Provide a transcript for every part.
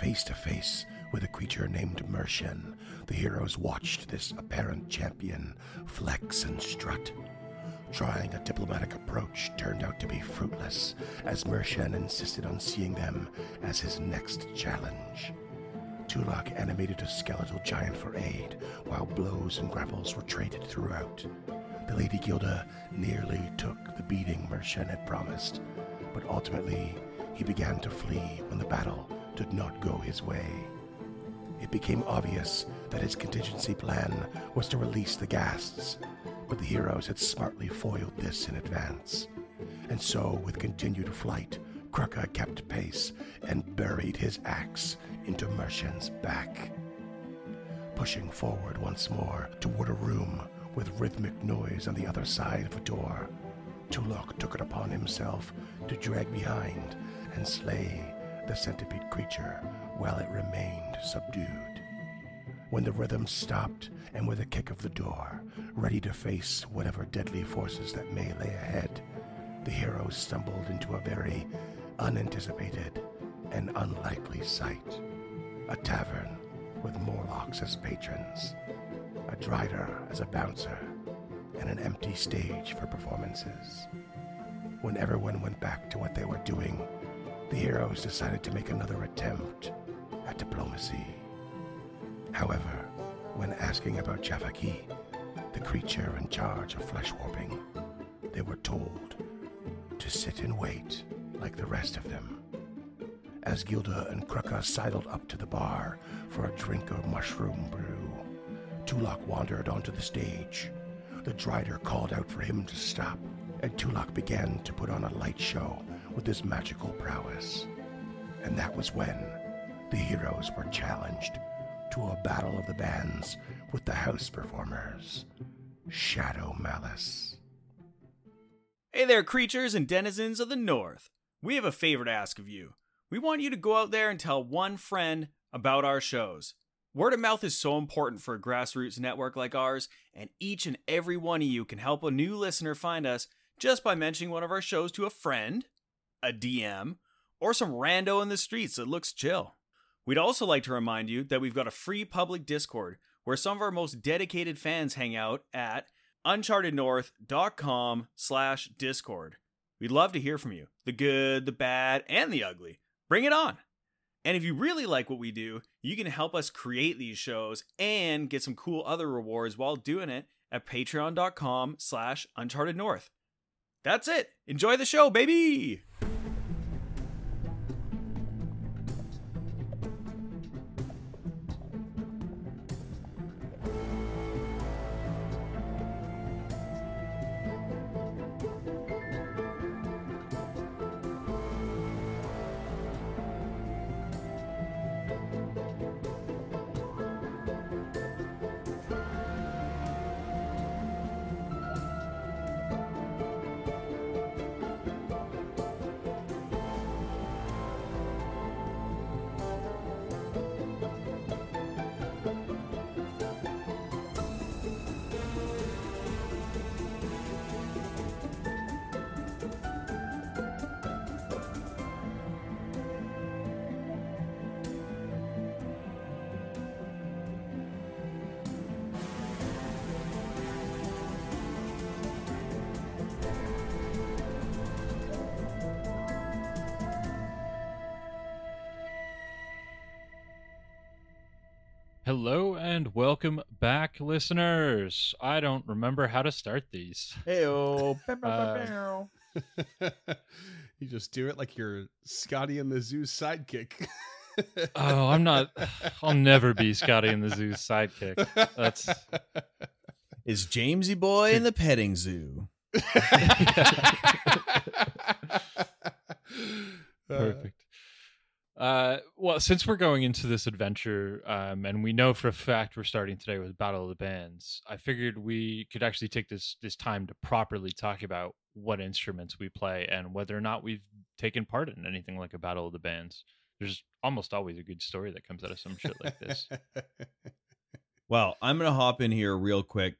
Face to face with a creature named Mershen, the heroes watched this apparent champion flex and strut. Trying a diplomatic approach turned out to be fruitless, as Mershen insisted on seeing them as his next challenge. Tulak animated a skeletal giant for aid, while blows and grapples were traded throughout. The Lady Gilda nearly took the beating Mershen had promised, but ultimately he began to flee when the battle did not go his way. It became obvious that his contingency plan was to release the ghasts, but the heroes had smartly foiled this in advance. And so, with continued flight, Kruka kept pace and buried his axe into Mershen's back. Pushing forward once more toward a room with rhythmic noise on the other side of a door, Tulok took it upon himself to drag behind and slay the centipede creature while it remained subdued. When the rhythm stopped, and with a kick of the door, ready to face whatever deadly forces that may lay ahead, the heroes stumbled into a very unanticipated and unlikely sight. A tavern with Morlocks as patrons, a Drider as a bouncer, and an empty stage for performances. When everyone went back to what they were doing, the heroes decided to make another attempt at diplomacy. However, when asking about Javaki, the creature in charge of flesh warping, they were told to sit and wait like the rest of them. As Gilda and Kruka sidled up to the bar for a drink of mushroom brew, Tulak wandered onto the stage. The Drider called out for him to stop, and Tulak began to put on a light show with his magical prowess. And that was when the heroes were challenged to a battle of the bands with the house performers, Shadow Malice. Hey there, creatures and denizens of the North. We have a favor to ask of you. We want you to go out there and tell one friend about our shows. Word of mouth is so important for a grassroots network like ours, and each and every one of you can help a new listener find us just by mentioning one of our shows to a friend, a DM, or some rando in the streets that looks chill. We'd also like to remind you that we've got a free public Discord where some of our most dedicated fans hang out at unchartednorth.com slash discord. We'd love to hear from you. The good, the bad, and the ugly. Bring it on. And if you really like what we do, you can help us create these shows and get some cool other rewards while doing it at patreon.com slash unchartednorth. That's it. Enjoy the show, baby! Hello and welcome back, listeners. I don't remember how to start these. Heyo. Uh, you just do it like you're Scotty and the Zoo sidekick. Oh, I'm not. I'll never be Scotty and the Zoo's sidekick. That's Is Jamesy Boy in the petting zoo? perfect. Uh, well, since we're going into this adventure, um, and we know for a fact we're starting today with Battle of the Bands, I figured we could actually take this this time to properly talk about what instruments we play and whether or not we've taken part in anything like a Battle of the Bands. There's almost always a good story that comes out of some shit like this. Well, I'm gonna hop in here real quick,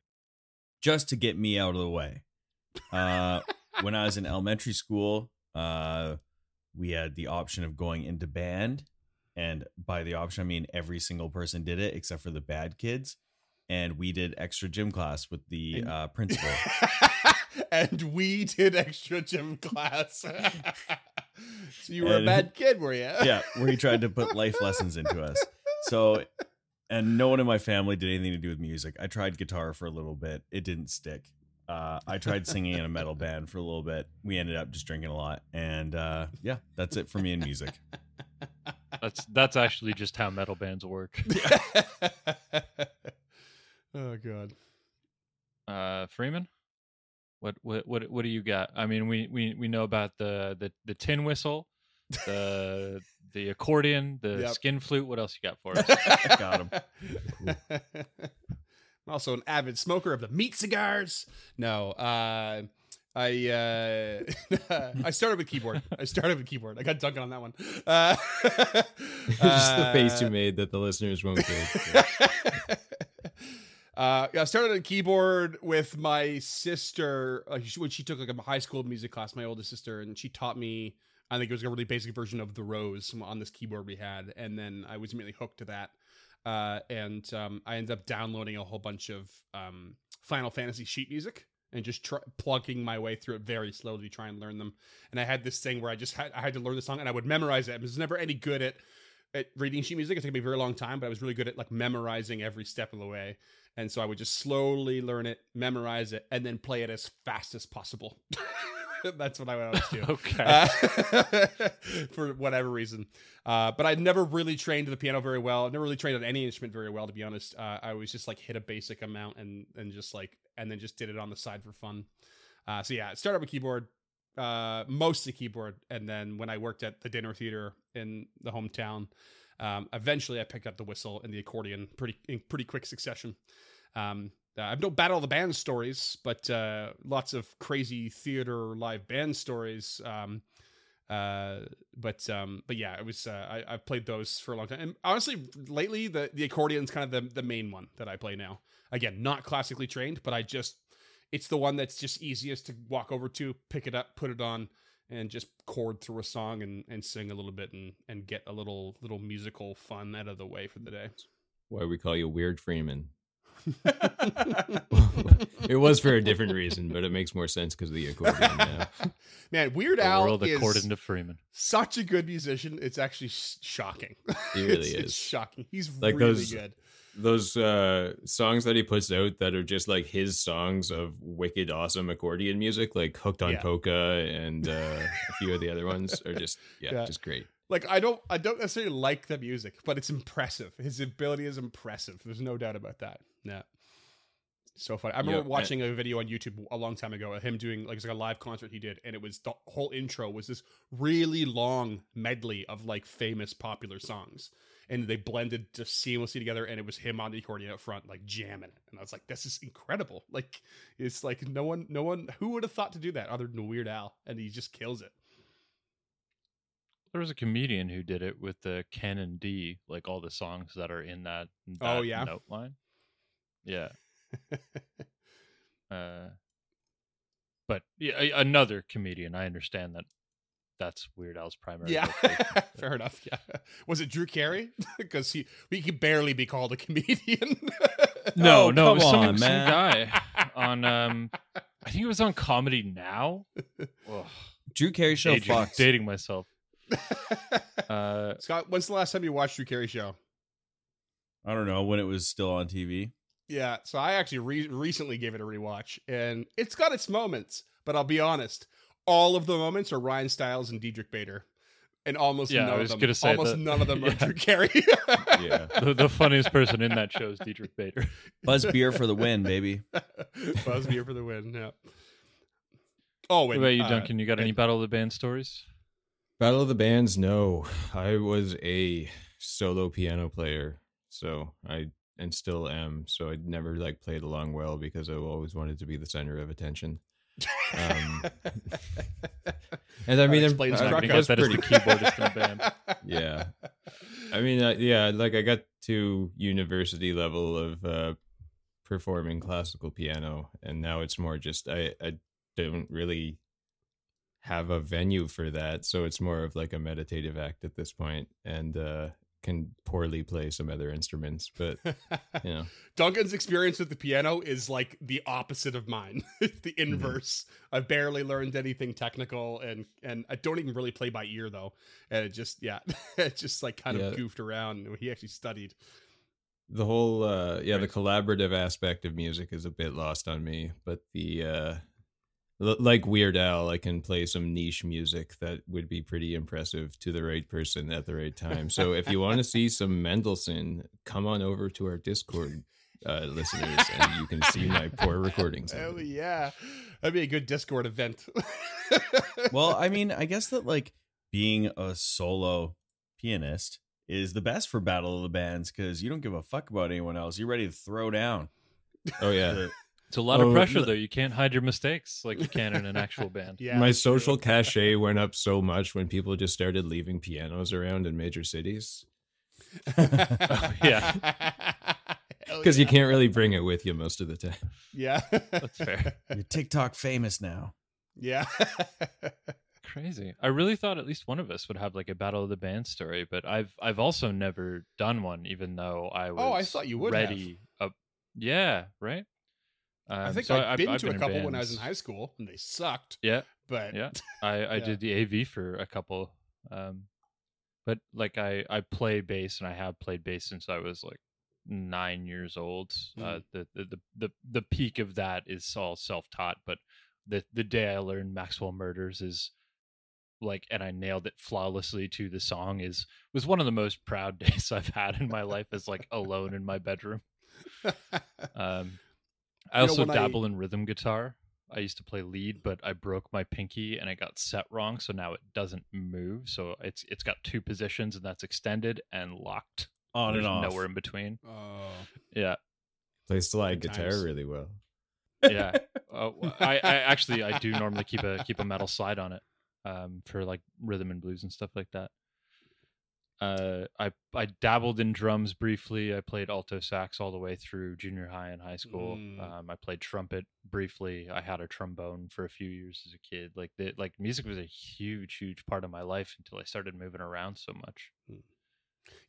just to get me out of the way. Uh, when I was in elementary school, uh, we had the option of going into band, and by the option, I mean every single person did it except for the bad kids. And we did extra gym class with the And- uh, principal. and we did extra gym class. so you were a bad kid, were you? yeah, where he tried to put life lessons into us. So, and no one in my family did anything to do with music. I tried guitar for a little bit, it didn't stick. Uh, I tried singing in a metal band for a little bit. We ended up just drinking a lot, and uh, yeah, that's it for me in music. That's that's actually just how metal bands work. oh god. Uh, Freeman, what what what what do you got? I mean, we we we know about the the the tin whistle, the the accordion, the Yep. skin flute. What else you got for us? Got him. Also an avid smoker of the meat cigars. No, uh, I uh, I started with keyboard. I started with keyboard. I got Duncan on that one. Uh, Just the face uh, you made that the listeners won't get. uh, I started on keyboard with my sister like, she- when she took like a high school music class. My oldest sister, and she taught me. I think it was a really basic version of the Rose on this keyboard we had, and then I was immediately hooked to that. Uh, and um, I ended up downloading a whole bunch of um, Final Fantasy sheet music and just try, plugging my way through it very slowly trying to try and learn them. And I had this thing where I just had I had to learn the song and I would memorize it. I was never any good at at reading sheet music. It took me a very long time, but I was really good at like memorizing every step of the way. And so I would just slowly learn it, memorize it, and then play it as fast as possible. That's what I would always do. okay. Uh, for whatever reason. Uh, but I never really trained the piano very well. I never really trained on any instrument very well, to be honest. Uh, I always just like hit a basic amount and and just like and then just did it on the side for fun. Uh, so yeah, started with keyboard, uh, mostly keyboard, and then when I worked at the dinner theater in the hometown, um, eventually I picked up the whistle and the accordion pretty in pretty quick succession. Um, uh, I've no battle of the band stories, but uh, lots of crazy theater live band stories. Um, uh, but um, but yeah, it was. Uh, I I've played those for a long time, and honestly, lately the the accordion's kind of the the main one that I play now. Again, not classically trained, but I just it's the one that's just easiest to walk over to, pick it up, put it on, and just chord through a song and and sing a little bit and and get a little little musical fun out of the way for the day. Why we call you Weird Freeman. It was for a different reason, but it makes more sense because of the accordion now. Man, Weird the Al world is according to Freeman. such a good musician. It's actually sh- shocking. He really it's, is. It's shocking. He's Like really those- good. Those uh, songs that he puts out that are just like his songs of wicked awesome accordion music, like Hooked on Yeah. Polka and uh, a few of the other ones, are just yeah, Yeah. just great. Like I don't I don't necessarily like the music, but it's impressive. His ability is impressive. There's no doubt about that. Yeah. So funny. I remember Yep, and- watching a video on YouTube a long time ago of him doing like it's like a live concert he did, and it was the whole intro was this really long medley of like famous popular songs. And they blended just seamlessly together, and it was him on the accordion up front, like jamming it. And I was like, "This is incredible!" Like, it's like no one, no one, who would have thought to do that other than Weird Al, and he just kills it. There was a comedian who did it with the Canon D, like all the songs that are in that, oh, that Oh, yeah? note line. Yeah. uh, but yeah, another comedian. I understand that that's Weird Al's primary. Yeah, fair enough. Yeah, was it Drew Carey? Because he he could barely be called a comedian. No, Oh, no, it was come some, on, some guy on um I think it was on Comedy Now. Ugh, Drew Carey show aging- fucks. dating myself. Uh Scott, when's the last time you watched Drew Carey show? I don't know when it was still on TV. Yeah, so I actually re- recently gave it a rewatch, and it's got its moments. But I'll be honest, all of the moments are Ryan Stiles and Diedrich Bader, and almost Yeah, I none was of them. gonna say almost that- none of them are yeah. Drew Carey. Yeah. the, the funniest person in that show is Diedrich Bader. Buzz beer for the win, baby. Buzz beer for the win. Yeah. Oh, What and, about you, uh, Duncan? You got any and- Battle of the Band stories? Battle of the Bands, no. I was a solo piano player, so I and still am. So I never like played along well because I always wanted to be the center of attention. Um, and I mean, I'm- explains I, Not I was that pretty the keyboardist in the band. yeah. I mean, uh, yeah, like I got to university level of uh, performing classical piano, and now it's more just I I don't really have a venue for that, so it's more of like a meditative act at this point, and uh, can poorly play some other instruments, but you know. Duncan's experience with the piano is like the opposite of mine. It's the Mm-hmm. inverse. I've barely learned anything technical and and I don't even really play by ear though. And it just yeah, it just like kind of goofed around. He actually studied. the whole uh yeah Right. the collaborative aspect of music is a bit lost on me but the uh like weird al i can play some niche music that would be pretty impressive to the right person at the right time so if you want to see some mendelssohn come on over to our discord uh listeners and you can see my poor recordings of Hell yeah. That'd be a good Discord event. well, I mean, I guess that like being a solo pianist is the best for Battle of the Bands because you don't give a fuck about anyone else. You're ready to throw down. oh yeah The- It's a lot Oh, of pressure though. You can't hide your mistakes like you can in an actual band. yeah. my that's true. social cachet went up so much when people just started leaving pianos around in major cities oh, yeah. Hell because you can't really bring it with you most of the time Yeah. That's fair. You're TikTok famous now. Yeah. Crazy. I really thought at least one of us would have like a battle of the band story, but I've I've also never done one, even though I was. Oh, I thought you would have. ready. Up, yeah, right. I Um, think so I've I've- been I've to a in couple when I was in high school and they sucked. Yeah, But yeah. I I Yeah. did the AV for a couple, um, but like I I play bass and I have played bass since I was like nine years old. Mm. Uh, the, the the the the peak of that is all self taught, but the the day I learned Maxwell Murders is like and I nailed it flawlessly to the song is was one of the most proud days I've had in my life as like alone in my bedroom. Um, I You know, also I- dabble in rhythm guitar. I used to play lead, but I broke my pinky and I got set wrong, so now it doesn't move. So it's it's got two positions, and that's extended and locked. On There's and off. nowhere in between. oh. Yeah, Play slide Good guitar times. really well. yeah. uh, w- I, I actually I do normally keep a keep a metal slide on it, um, for like rhythm and blues and stuff like that. Uh, I I dabbled in drums briefly. I played alto sax all the way through junior high and high school. Mm. Um, I played trumpet briefly. I had a trombone for a few years as a kid. Like the like music was a huge huge part of my life until I started moving around so much.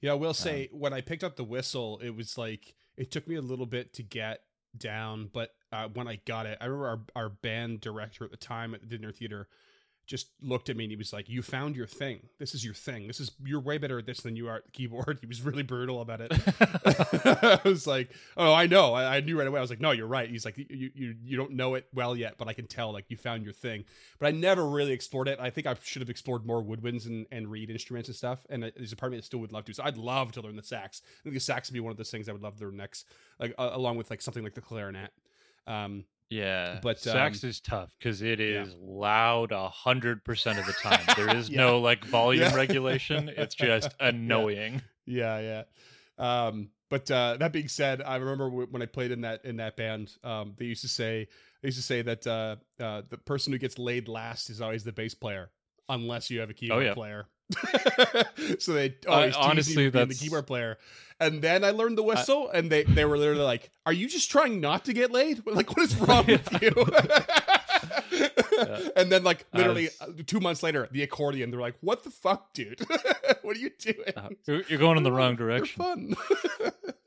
Yeah, I will say when I picked up the whistle, it was like it took me a little bit to get down, but uh, when I got it, I remember our, our band director at the time at the dinner theater just looked at me and he was like, "You found your thing. This is your thing. This is you're way better at this than you are at the keyboard." He was really brutal about it. I was like, "Oh, I know. I, I knew right away." I was like, "No, you're right." He's like, "You you you don't know it well yet, but I can tell like you found your thing." But I never really explored it. I think I should have explored more woodwinds and, and reed instruments and stuff. And there's a part of me that still would love to. So I'd love to learn the sax. I think the sax would be one of those things I would love to learn next, like uh, along with like something like the clarinet. Um, Yeah, But, sax um, is tough because it is yeah. loud a hundred percent of the time. There is Yeah. no like volume Yeah. regulation. It's just annoying. yeah, yeah. Um, but uh, that being said, I remember w- when I played in that in that band, um, they used to say they used to say that uh, uh, the person who gets laid last is always the bass player, unless you have a keyboard yeah. player. so they always tease Uh, honestly, being the keyboard player. And then I learned the whistle, and they they were literally like, "Are you just trying not to get laid? Like, what is wrong with you?" And then, like, literally uh, two months later, the accordion. They're like, "What the fuck, dude? what are you doing?" Uh, you're going in the wrong They're direction. fun.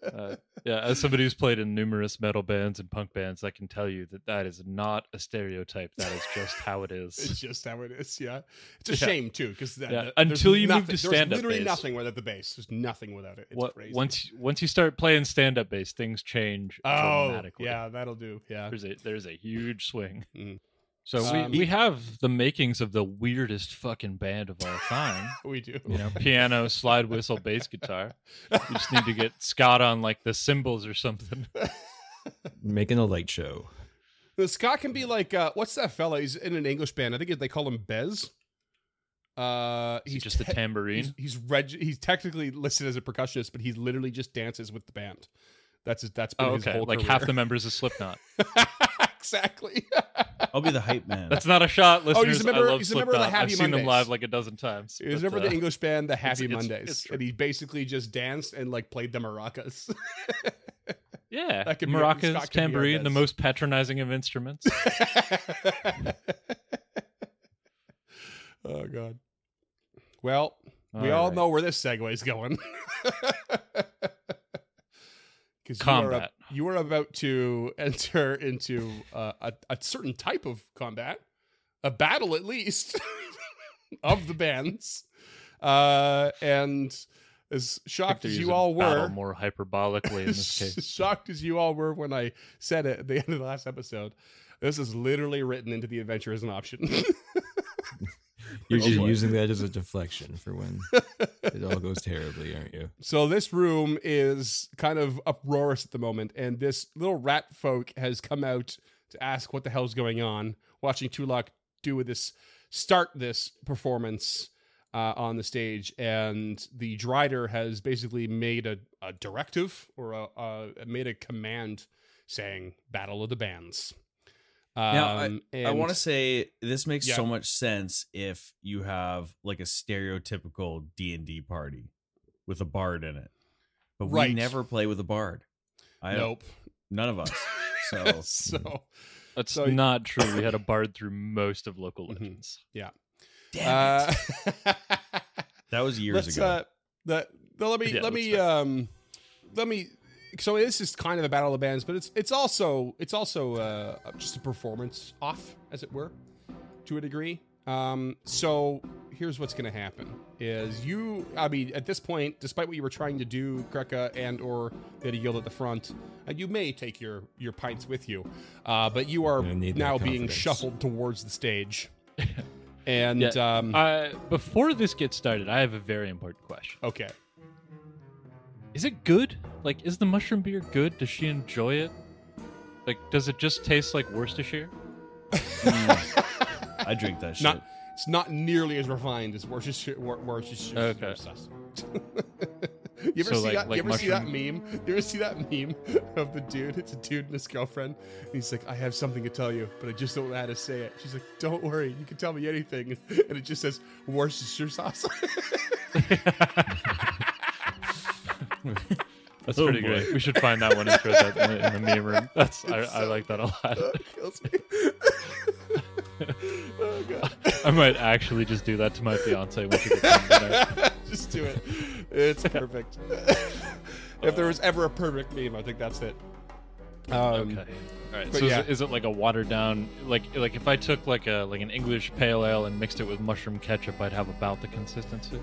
Uh, yeah, as somebody who's played in numerous metal bands and punk bands, I can tell you that that is not a stereotype. That is just how it is. it's just how it is. Yeah, it's a Yeah. shame too because Yeah, until you move to stand-up there's literally bass. nothing without the bass. There's nothing without it. It's What, crazy. once once you start playing stand up bass, things change oh dramatically. yeah, that'll do. Yeah, There's a there's a huge swing. Mhm. So Um, we, we have the makings of the weirdest fucking band of all time. we do. You know, piano, slide whistle, bass guitar. We just need to get Scott on like the cymbals or something. Making a light show. The Scott can be like, uh, what's that fella? He's in an English band. I think they call him Bez. Uh, Is he he's just a tambourine. He's he's, reg- he's technically listed as a percussionist, but he literally just dances with the band. That's his, that's been Oh, his okay. whole Like career. half the members of Slipknot. Exactly. I'll be the hype man. That's not a shot, listeners. Oh, you remember, member- I love he's a member of the Slipknot. I've Happy seen them Mondays. live like a dozen times. You remember but, never the uh, English band, the Happy it's- Mondays, it's true. and he basically just danced and like played the maracas. Yeah, That could maracas, be tambourine, the most patronizing of instruments. Oh God. Well, we All all right. know where this segue is going. Because you, are Combat. You are about to enter into uh, a, a certain type of combat, a battle at least, of the bands. Uh, and as shocked as you all were, more hyperbolically in this as case. shocked as you all were when I said it at the end of the last episode, this is literally written into the adventure as an option. You're Oh just using that as a deflection for when it all goes terribly, aren't you? So this room is kind of uproarious at the moment, and this little rat folk has come out to ask what the hell's going on. Watching Tulak do with this, start this performance uh, on the stage, and the Drider has basically made a, a directive or a, a made a command saying "Battle of the Bands." Now, Um, I and- want to say this makes Yeah. so much sense if you have like a stereotypical D and D party with a bard in it, but we never play with a bard. I nope. none of us. So so That's So- not true. We had a bard through most of local Mhm. legends. damn it. uh, that was years let's, ago. Uh, the, the, let me Yeah, let that's me um let me. So this is kind of a battle of the bands, but it's it's also it's also uh, just a performance off, as it were, to a degree. Um, so here's what's going to happen: is you, I mean, at this point, despite what you were trying to do, Kreka and or the other guild at the front, uh, you may take your your pints with you, uh, but you are I need that now being shuffled towards the stage. And Yeah. um, Uh, before this gets started, I have a very important question. okay, Is it good? Like, is the mushroom beer good? Does she enjoy it? Like, does it just taste like Worcestershire? Mm. I drink that shit. not it's not nearly as refined as Worcestershire. Wor- Worcestershire Okay. sauce. you ever So, see like- that? like you ever see that meme? You ever see that meme of the dude? It's a dude and his girlfriend. And he's like, "I have something to tell you, but I just don't know how to say it." She's like, "Don't worry, you can tell me anything." And it just says Worcestershire sauce. That's Oh, pretty boy. great. We should find that one and throw that in the, in the meme room. That's I, I like that a lot. kills me. oh god. I might actually just do that to my fiance when she gets home. Just do it. It's perfect. if there was ever a perfect meme, I think that's it. Um, Okay. All right. So yeah. is, it, is it like a watered down like like if I took like a like an English pale ale and mixed it with mushroom ketchup, I'd have about the consistency.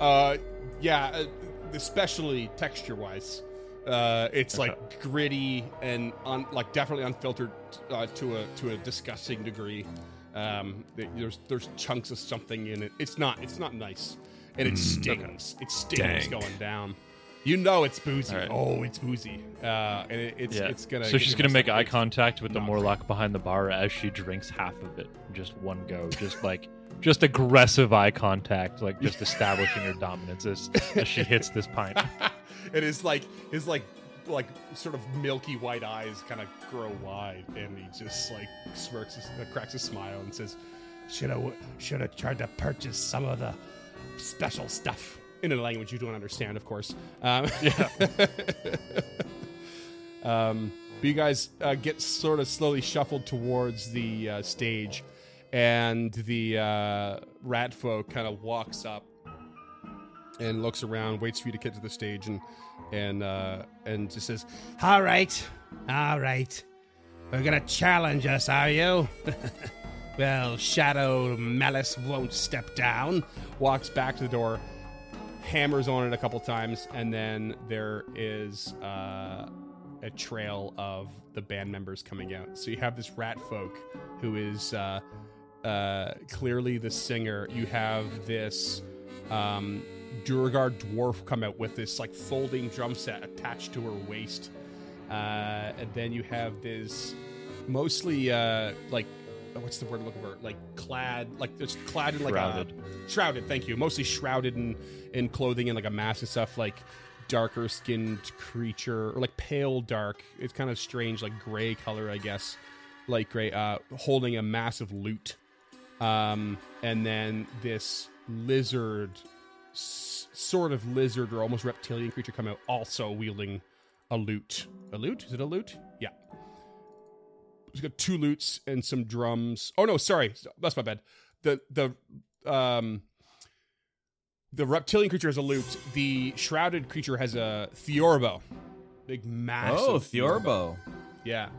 uh, yeah, uh, especially texture wise. Uh, it's like gritty and un, like definitely unfiltered uh, to a to a disgusting degree. Um, there's there's chunks of something in it. It's not it's not nice, and it stings. It stings Dank. going down. You know it's boozy. Right. Oh, it's boozy. Uh, and it, it's yeah. it's gonna. so she's gonna make eye contact with the Morlock behind the bar as she drinks half of it, just one go, just like just aggressive eye contact, like just establishing her dominance as, as she hits this pint. and his like his like like sort of milky white eyes kind of grow wide, and he just like smirks, uh, cracks a smile, and says, "Should have should have tried to purchase some of the special stuff." In a language you don't understand, of course. Um, Yeah. um, but you guys uh, get sort of slowly shuffled towards the uh, stage, and the uh, rat folk kind of walks up and looks around, waits for you to get to the stage, and and uh, and just says, All right, all right. We're gonna challenge us, are you? well, Shadow Malice won't step down. walks back to the door, hammers on it a couple times, and then there is uh, a trail of the band members coming out. So you have this rat folk who is uh, uh, clearly the singer. You have this um, Duergar dwarf come out with this like folding drum set attached to her waist, uh, and then you have this mostly uh, like what's the word I'm looking for? Like clad, like it's clad in like Shrouded. a shrouded. Thank you. Mostly shrouded in in clothing and like a mask and stuff. Like darker skinned creature or like pale dark. It's kind of strange, like gray color, I guess. Like gray, uh, holding a massive lute. Um, and then this lizard, s- sort of lizard or almost reptilian creature come out, also wielding a lute. A lute? Is it a lute? Yeah. He's got two lutes and some drums. Oh no, sorry, that's my bad. The the um The reptilian creature has a lute. The shrouded creature has a Theorbo. Big, massive. Oh, Theorbo. Yeah.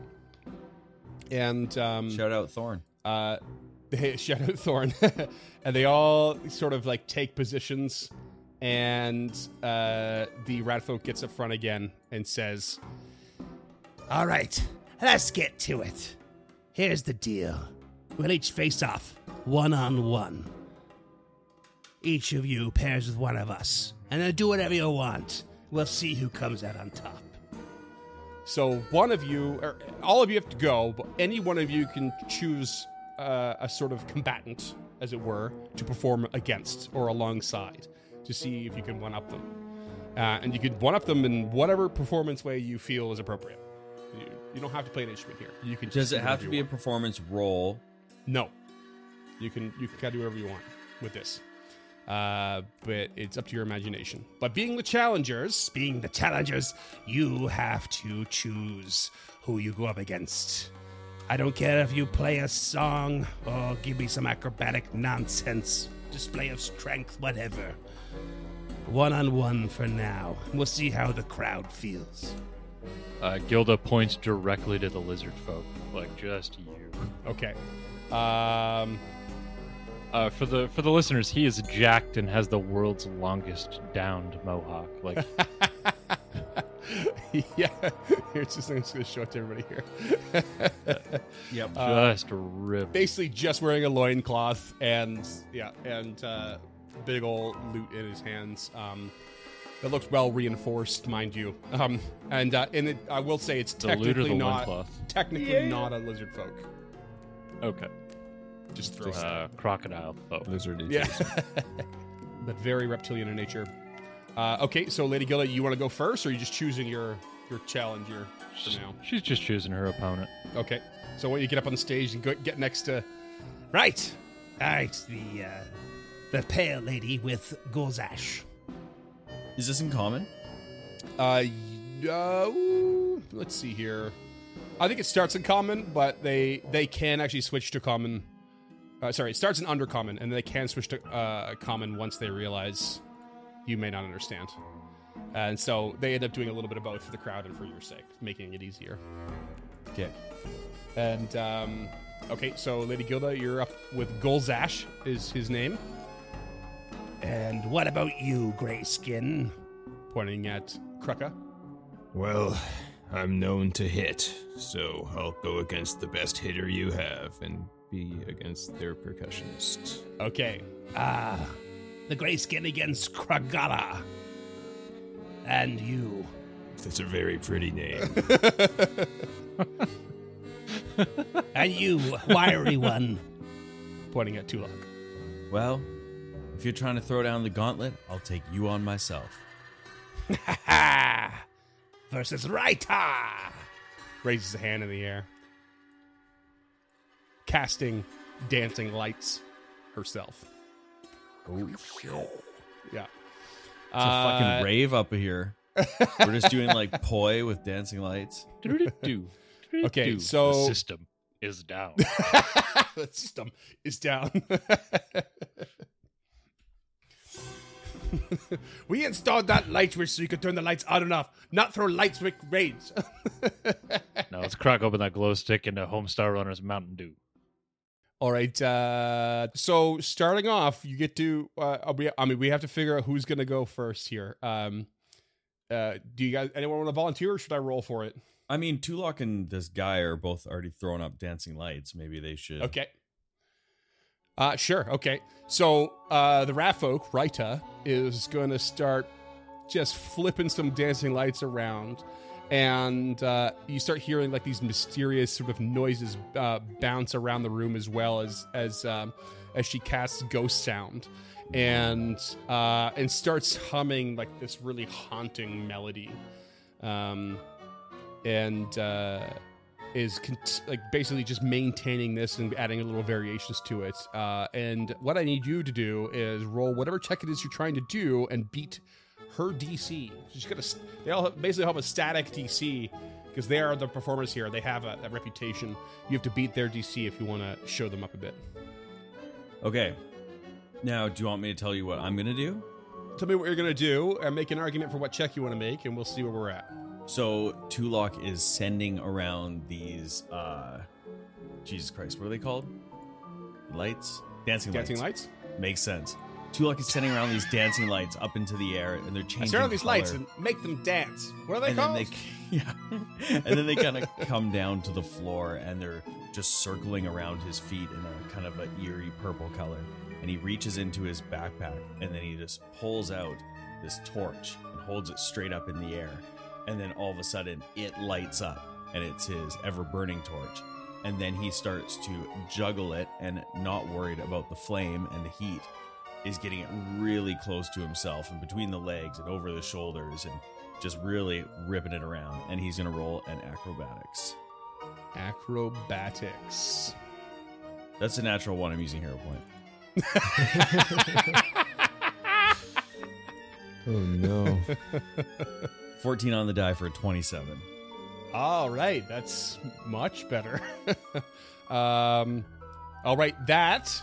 And um, Shout out Thorn. uh, they Shadow Thorn, and they all sort of like take positions, and uh, the Ratfolk gets up front again and says, All right, let's get to it. Here's the deal we'll each face off one on one. Each of you pairs with one of us, and then do whatever you want. We'll see who comes out on top. So one of you, or all of you have to go, but any one of you can choose uh, a sort of combatant, as it were, to perform against or alongside to see if you can one up them. Uh, and you can one up them in whatever performance way you feel is appropriate. You, you don't have to play an instrument here. You can. Does it do have to be a performance role? No. You can you can kind of do whatever you want with this. Uh, but it's up to your imagination. But being the challengers, Being the challengers, you have to choose who you go up against. I don't care if you play a song or give me some acrobatic nonsense, display of strength, whatever. One on one for now. We'll see how the crowd feels. Uh, Gilda points directly to the lizard folk, like just you. okay. Um, Uh, for the for the listeners, he is jacked and has the world's longest downed mohawk. Like yeah. Here's just I'm just gonna show it to everybody here. Yep. just ripped. Basically, just wearing a loincloth and yeah, and uh, big old loot in his hands. Um, it looks well reinforced, mind you. Um, and uh, and it, I will say it's The loot or technically the not loincloth? technically not a lizard folk. Okay. Just throw Uh, crocodile folk. Lizard Yeah. but very reptilian in nature. Uh, okay, so Lady Gilda, you want to go first, or are you just choosing your your challenger for now? She's just choosing her opponent. Okay, so why don't you get up on the stage and go, get next to? Right. All right, the uh, the pale lady with Golzash. Is this in common? Uh, uh, ooh, let's see here. I think it starts in common, but they they can actually switch to common. Uh, sorry, it starts in undercommon, and they can switch to uh, common once they realize you may not understand. And so they end up doing a little bit of both for the crowd and for your sake, making it easier. Okay. And um, okay, so Lady Gilda, you're up with Golzash is his name, And what about you, Grayskin? pointing at Krucka. Well, I'm known to hit, so I'll go against the best hitter you have and be against their percussionist. Okay, Ah, the Grayskin against Kragala. And you. That's a very pretty name. And you, wiry one. pointing at Tulok. Well, if you're trying to throw down the gauntlet, I'll take you on myself. Ha ha! Versus Raita! raises a hand in the air, casting dancing lights herself. Oh shit! Yeah. It's a fucking uh, rave up here. We're just doing like poi with dancing lights. Okay, so- the system is down. the system is down. We installed that light switch so you could turn the lights on and off, not throw light switch raids. now let's crack open that glow stick into Homestar Runner's Mountain Dew. All right. Uh, so starting off, you get to. Uh, we, I mean, we have to figure out who's going to go first here. Um, uh, do you guys? Anyone want to volunteer, or should I roll for it? I mean, Tulok and this guy are both already throwing up dancing lights. Maybe they should. Okay. Uh, sure. Okay. So uh, the rat folk, Raita, is going to start just flipping some dancing lights around. And uh, you start hearing like these mysterious sort of noises uh, bounce around the room as well as as um, as she casts ghost sound, and uh, and starts humming like this really haunting melody, um, and uh, is like basically just maintaining this and adding a little variations to it. Uh, and what I need you to do is roll whatever check it is you're trying to do and beat her DC. She's got a, they all have- basically have a static DC because they are the performers here. They have a, a reputation. You have to beat their DC if you want to show them up a bit. Okay. Now, do you want me to tell you what I'm gonna do? tell me what you're gonna do, and make an argument for what check you want to make, and we'll see where we're at. So Tulok is sending around these uh Jesus Christ, what are they called? Lights? Dancing, lights. Dancing lights. Makes sense. Tulok is sending around these dancing lights up into the air and they're I changing. stare at these color. lights and make them dance. What are they and called? then they yeah. and then they kind of come down to the floor and they're just circling around his feet in a kind of a eerie purple color. And he reaches into his backpack and then he just pulls out this torch and holds it straight up in the air. And then all of a sudden it lights up and it's his ever burning torch. And then he starts to juggle it and not worried about the flame and the heat is getting it really close to himself and between the legs and over the shoulders and just really ripping it around. And he's going to roll an acrobatics. Acrobatics. That's a natural one. I'm using hero point. Oh no. 14 on the die for a 27. All right, that's much better. um, all right, that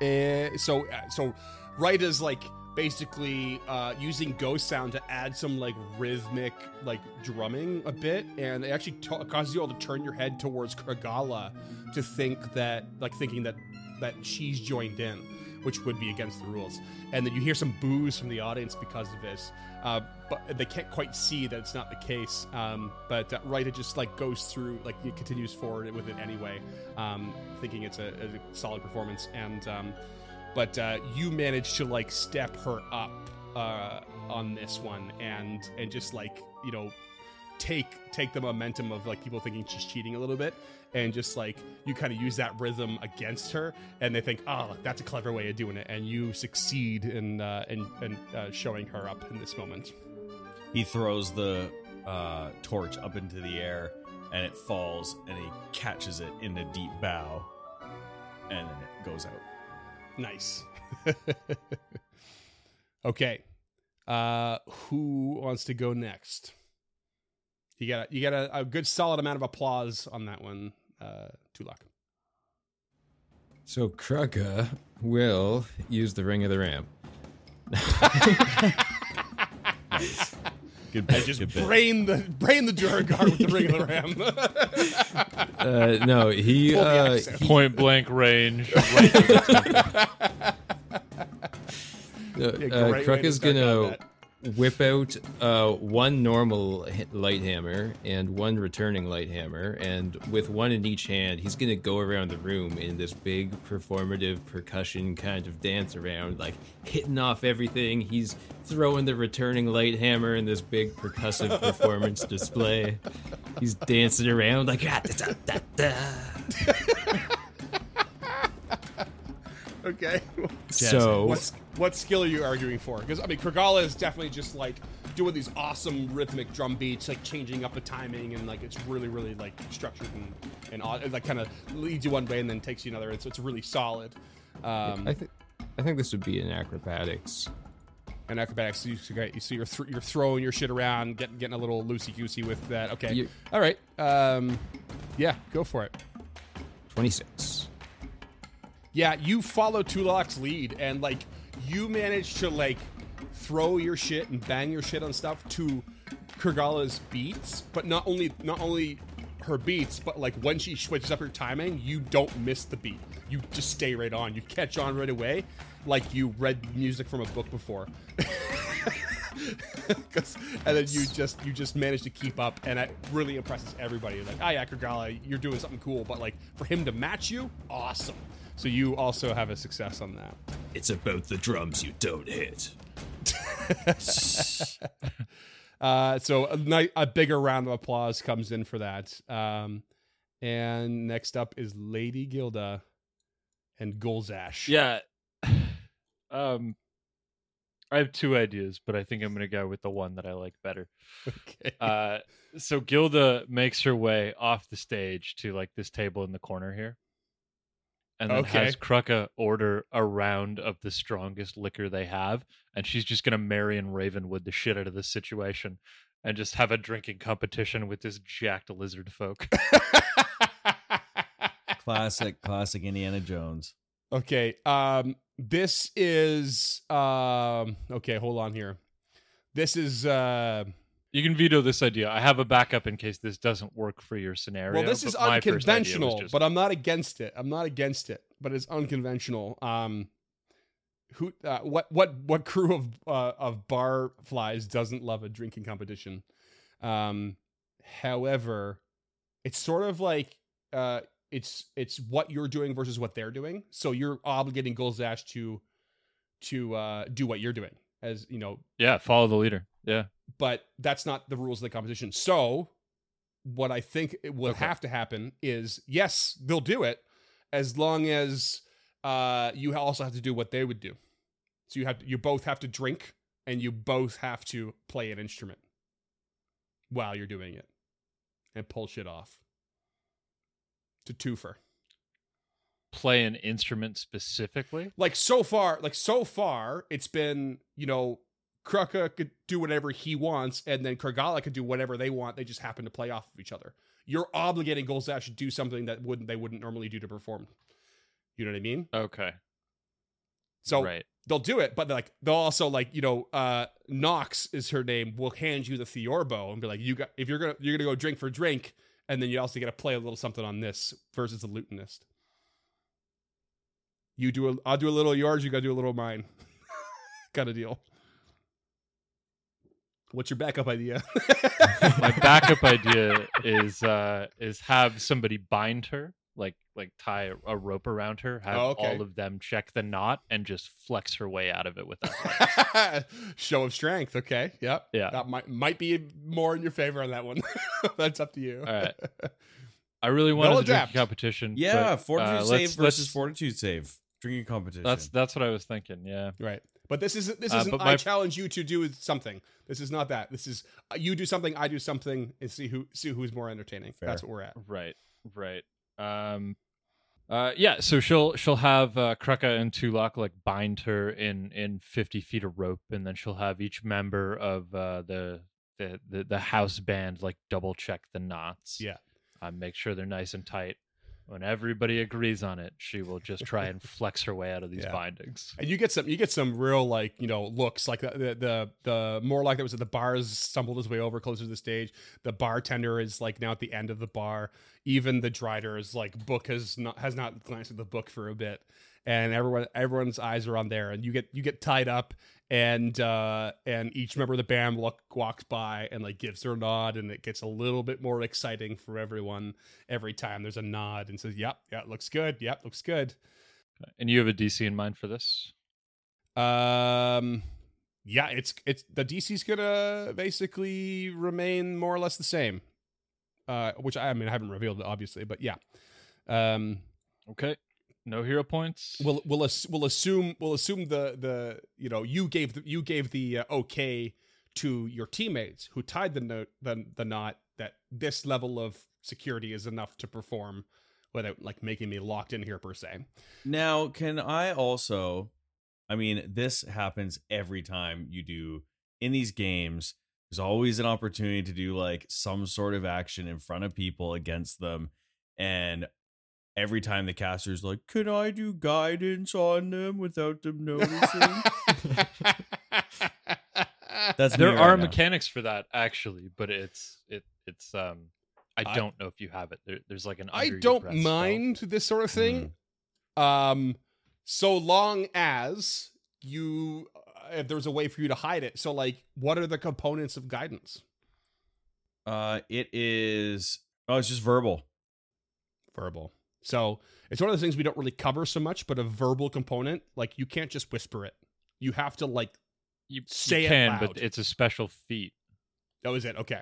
is, so uh, so right is like basically uh, using ghost sound to add some like rhythmic like drumming a bit, and it actually t- causes you all to turn your head towards Kragala to think that like thinking that that she's joined in, which would be against the rules, and then you hear some boos from the audience because of this. Uh, but they can't quite see that it's not the case. Um, but uh, it just like goes through, like it continues forward with it anyway, um, thinking it's a, a solid performance. And um, but uh, you manage to like step her up uh, on this one, and and just like you know take take the momentum of like people thinking she's cheating a little bit and just like you kind of use that rhythm against her and they think oh that's a clever way of doing it and you succeed in uh, in, in uh, showing her up in this moment He throws the uh, torch up into the air and it falls and he catches it in a deep bow and then it goes out. Nice. Okay. Uh who wants to go next? You got a, you got a, a good solid amount of applause on that one. Uh Tulak. So Krugga will use the ring of the ram. Good I just good bit. brain the brain the Duragard with the ring of the ram. Uh, no, he, uh, he Point blank range. Right to the uh, great way to Krugga's start gonna that. Whip out uh, one normal light hammer and one returning light hammer, and with one in each hand, he's gonna go around the room in this big performative percussion kind of dance around, like hitting off everything. He's throwing the returning light hammer in this big percussive performance display. He's dancing around like ah, da, da, da, okay. so. What's what skill are you arguing for? Because I mean, Kragala is definitely just like doing these awesome rhythmic drum beats, like changing up the timing, and like it's really, really like structured and and odd, like kind of leads you one way and then takes you another. And so it's really solid. Um, I think I think this would be an acrobatics. An acrobatics, so you, so you're th- you're throwing your shit around, getting getting a little loosey goosey with that. Okay, You- all right. Um, yeah, go for it. Twenty six. Yeah, you follow Tulok's lead and like you manage to like throw your shit and bang your shit on stuff to Kurgala's beats, but not only not only her beats, but like when she switches up her timing, you don't miss the beat. You just stay right on. You catch on right away, like you read music from a book before. and then you just you just manage to keep up, and it really impresses everybody. Like, ah, yeah, Kurgala, you're doing something cool, but like for him to match you, awesome. So you also have a success on that. It's about the drums you don't hit. Uh, so a, ni- a bigger round of applause comes in for that. Um, and next up is Lady Gilda and Golzash. Yeah. Um, I have two ideas, but I think I'm gonna go with the one that I like better. Okay. Uh, so Gilda makes her way off the stage to like this table in the corner here, and then Okay. has Krucka order a round of the strongest liquor they have, and she's just gonna Marion Ravenwood the shit out of this situation, and just have a drinking competition with this jacked lizard folk. Classic, classic Indiana Jones. Okay. Um this is um okay, hold on here. This is uh You can veto this idea. I have a backup in case this doesn't work for your scenario. well this is my first idea was unconventional, just- but I'm not against it. I'm not against it, but it's unconventional. Um who uh, what what what crew of uh, of bar flies doesn't love a drinking competition? Um however, it's sort of like uh it's it's what you're doing versus what they're doing. So you're obligating Golzash to to uh do what you're doing as you know yeah, follow the leader. Yeah. But that's not the rules of the competition. So, what I think it will Okay. have to happen is yes, they'll do it as long as uh, you also have to do what they would do. So you have to, you both have to drink and you both have to play an instrument while you're doing it and pull shit off. To twofer. Play an instrument specifically. like so far, like so far, it's been you know Kruka could do whatever he wants, and then Kurgala could do whatever they want. They just happen to play off of each other. You're obligating Golzash to do something that wouldn't they wouldn't normally do to perform. You know what I mean? Okay. So right. they'll do it, but like they'll also like you know uh Nox is her name. Will hand you the Theorbo and be like, you got if you're gonna you're gonna go drink for drink, and then you also get to play a little something on this versus the lutenist. You do a, I'll do a little of yours. You gotta do a little of mine. kind of deal. What's your backup idea? My backup idea is uh is have somebody bind her, like like tie a, a rope around her, have Oh, okay. all of them check the knot, and just flex her way out of it with that. Show of strength. Okay. Yep. Yeah. That might might be more in your favor on that one. That's up to you. All right. I really wanted They'll the drinking competition. Yeah, but, fortitude uh, save let's- versus let's- fortitude save. Drinking competition. That's that's what I was thinking. Yeah. Right. But this isn't this Uh, isn't but I challenge you to do something. This is not that. This is uh, you do something, I do something, and see who see who's more entertaining. Fair. That's what we're at. Right. Right. Um. Uh. Yeah. So she'll she'll have uh, Kruka and Tulok like bind her in in fifty feet of rope, and then she'll have each member of uh, the the the, the house band like double check the knots. Yeah. Uh, make sure they're nice and tight. When everybody agrees on it, she will just try and flex her way out of these Yeah. bindings. And you get some you get some real like, you know, looks like the the the, the more like that was at the bars stumbled his way over closer to the stage. The bartender is like now at the end of the bar. Even the drider's like book has not has not glanced at the book for a bit. And everyone everyone's eyes are on there and you get you get tied up and uh and each member of the band look, walks by and like gives their nod and it gets a little bit more exciting for everyone every time there's a nod and says yep yeah looks good yep looks good And you have a DC in mind for this? um, yeah, it's it's the DC's gonna basically remain more or less the same. Uh, which I, I mean I haven't revealed it obviously, but yeah. Um, Okay. No hero points. we'll we'll ass- we'll assume we'll assume the the you know you gave the, you gave the uh, okay to your teammates who tied the note the the knot that this level of security is enough to perform without like making me locked in here per se. Now, can I also? I mean, this happens every time you do in these games. There's always an opportunity to do like some sort of action in front of people against them, and every time the caster's like, "Can I do guidance on them without them noticing?" That's there me are right now. mechanics for that actually, but it's it it's um I I- don't know if you have it. There, there's like an I don't breath spell. mind this sort of thing. Um, so long as you, uh, if there's a way for you to hide it. So, like, what are the components of guidance? Uh, it is. Oh, it's just verbal. Verbal. So it's one of the things we don't really cover so much, but a verbal component, like you can't just whisper it. You have to like. You, Say you it can, loud. but it's a special feat. That was it. Okay.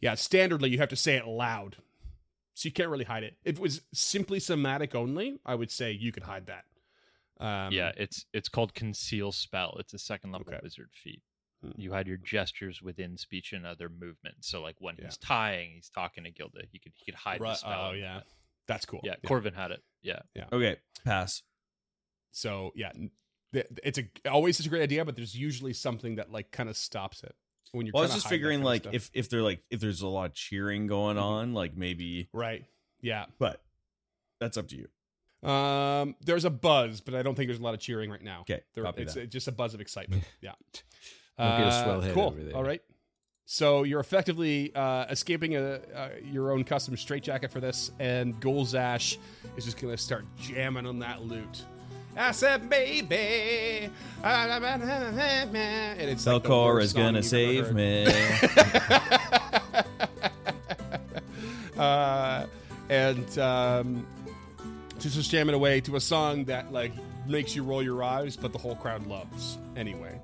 Yeah. Standardly, you have to say it loud, so you can't really hide it. If it was simply somatic only, I would say you could hide that. Um, yeah, it's it's called conceal spell. It's a second level Okay. wizard feat. Hmm. You hide your gestures within speech and other movements. So like when Yeah. he's tying, he's talking to Gilda. He could he could hide the spell. oh yeah, that's cool. Yeah, Corvin had it. Yeah. Yeah. Okay, pass. So yeah, it's a always such a great idea, but there's usually something that like kind of stops it when you're. Well, I was just figuring like if if they're like if there's a lot of cheering going Mhm. on, like maybe, right, yeah. but that's up to you. Um, there's a buzz, but I don't think there's a lot of cheering right now. Okay, There- copy it's that. just a buzz of excitement. Yeah. Don't get a Uh, swell head cool. over there. All right. So you're effectively uh, escaping a, uh, your own custom straitjacket for this, and Golzash is just gonna start jamming on that lute. I said, baby, and it's like Belcor is gonna save me. uh, and um, just just jamming away to a song that like makes you roll your eyes, but the whole crowd loves anyway.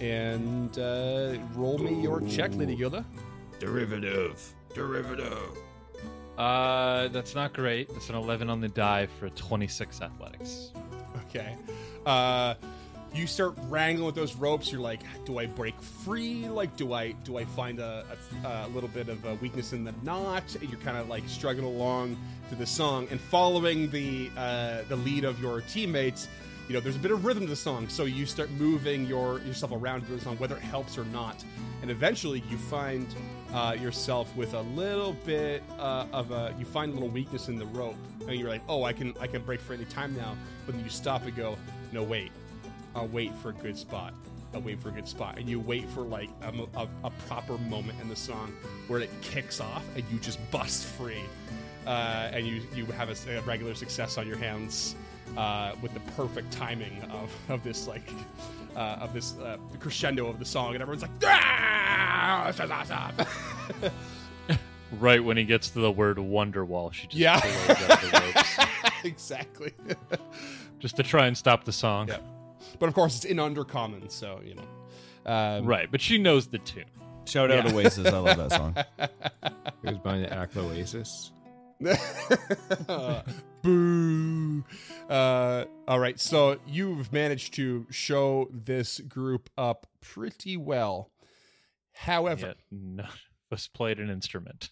And uh, roll me your check, Lady Gilda. Derivative. Derivative. Uh, that's not great. That's an 11 on the die for 26 athletics. Okay. Uh, you start wrangling with those ropes. You're like, do I break free? Like, do I do I find a, a, a little bit of a weakness in the knot? And you're kind of like struggling along to the song and following the uh, the lead of your teammates. You know, there's a bit of rhythm to the song, so you start moving your yourself around to the song, whether it helps or not. And eventually, you find uh, yourself with a little bit uh, of a you find a little weakness in the rope, and you're like, oh, I can I can break for any time now. But then you stop and go, no, wait, I'll wait for a good spot. I'll wait for a good spot, and you wait for like a, a, a proper moment in the song where it kicks off, and you just bust free, uh, and you you have a regular success on your hands uh, with the perfect timing of, of this like uh, of this uh, crescendo of the song, and everyone's like, ah, this is awesome. Right when he gets to the word Wonderwall, she just Yeah. blows the ropes exactly. just to try and stop the song. Yeah. but of course, it's in undercommon, so you know. Um, Right, but she knows the tune. Shout out Yeah. Oasis. I love that song. He was buying the Acloasis. Boo. Uh, all right, so you've managed to show this group up pretty well. However, Yet none of us played an instrument.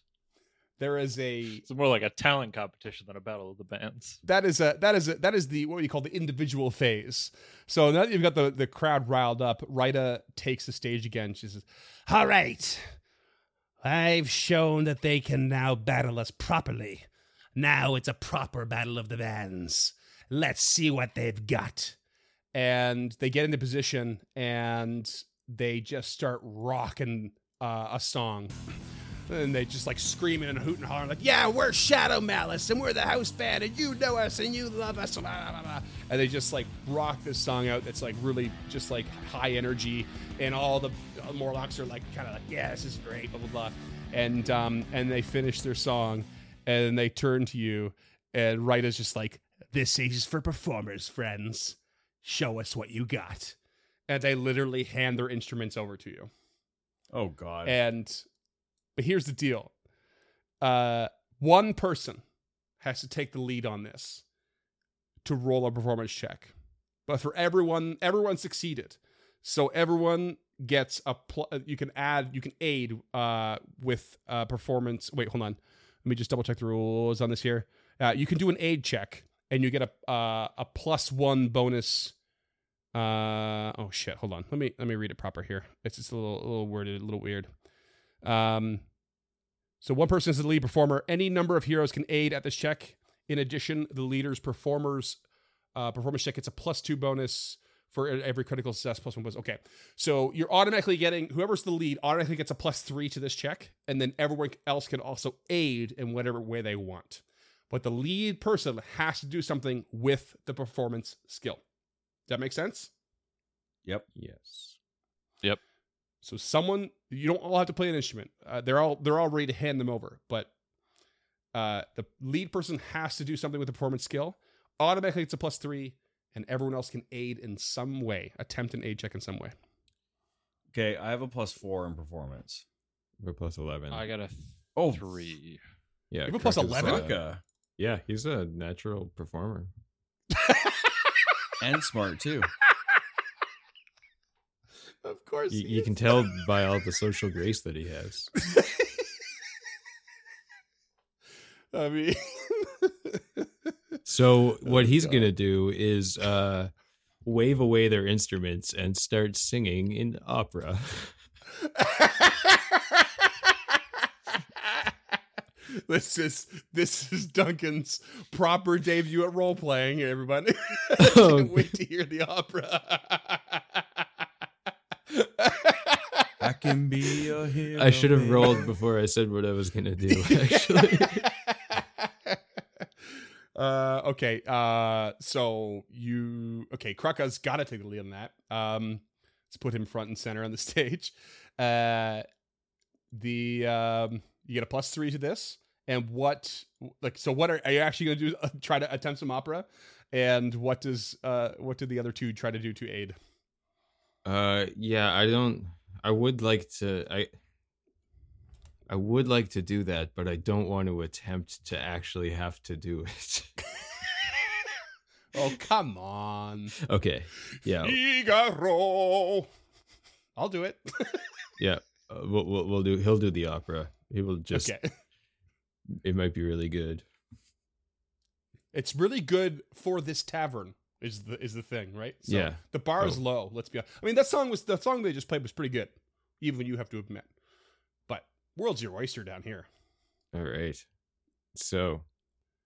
there is a It's more like a talent competition than a battle of the bands. that is a that is a that is the what you call the individual phase. So now that you've got the the crowd riled up, Rita takes the stage again. She says, All right. I've shown that they can now battle us properly. Now it's a proper battle of the bands. Let's see what they've got. and they get into position and they just start rocking uh, a song. And they just like screaming and hooting and hollering, like, yeah, we're Shadow Malice and we're the house band and you know us and you love us. And they just like rock this song out that's like really just like high energy. And all the uh, Morlocks are like, kind of like, yeah, this is great, blah, blah, blah. And, um, and they finish their song and they turn to you and Rita's just like, This is for performers, friends. Show us what you got. and they literally hand their instruments over to you. Oh God. And but here's the deal. Uh one person has to take the lead on this to roll a performance check. But for everyone everyone succeeded. So everyone gets a pl- you can add you can aid uh with uh performance wait hold on let me just double check the rules on this here. Uh, you can do an aid check and you get a uh, a plus one bonus uh oh shit hold on. Let me let me read it proper here. It's just a little a little worded a little weird. Um so one person is the lead performer. Any number of heroes can aid at this check. In addition the leader's performers uh performance check gets a plus two bonus for every critical success plus one bonus okay so you're automatically getting whoever's the lead automatically gets a plus three to this check and then everyone else can also aid in whatever way they want but the lead person has to do something with the performance skill does that make sense Yep. Yes. Yep. So someone you don't all have to play an instrument. Uh, they're all they're all ready to hand them over, but uh, the lead person has to do something with the performance skill. Automatically, it's a plus three, and everyone else can aid in some way, attempt an aid check in some way. Okay, I have a plus four in performance. We're plus 11. I got a th- Oh, three. yeah. You have a plus Kirk is, 11? uh, yeah, he's a natural performer. and smart too. Of course, You, he you is. can tell by all the social grace that he has. I mean, So what he's gonna do is uh, wave away their instruments and start singing in opera. this is this is Duncan's proper debut at role playing. Everybody, Oh. can't wait to hear the opera. I can be a hero. I should have rolled before I said what I was gonna do. Actually, uh, okay. Uh, so you okay? Kraka's got to take the lead on that. Um, let's put him front and center on the stage. Uh, the um, you get a plus three to this, and what like so? What are, are you actually going to do? Uh, try to attempt some opera, and what does uh what did the other two try to do to aid? uh, yeah, I don't. I would like to. I. I would like to do that, but I don't want to attempt to actually have to do it. Oh come on, okay. Yeah. Figaro. I'll do it. Yeah. Uh, we'll, we'll we'll do. He'll do the opera. He will just. okay. It might be really good. It's really good for this tavern. Is the is the thing right? So Yeah. The bar is Oh. low. Let's be. honest. I mean, that song was the song they just played was pretty good, even you have to admit. But world's your oyster down here. All right. So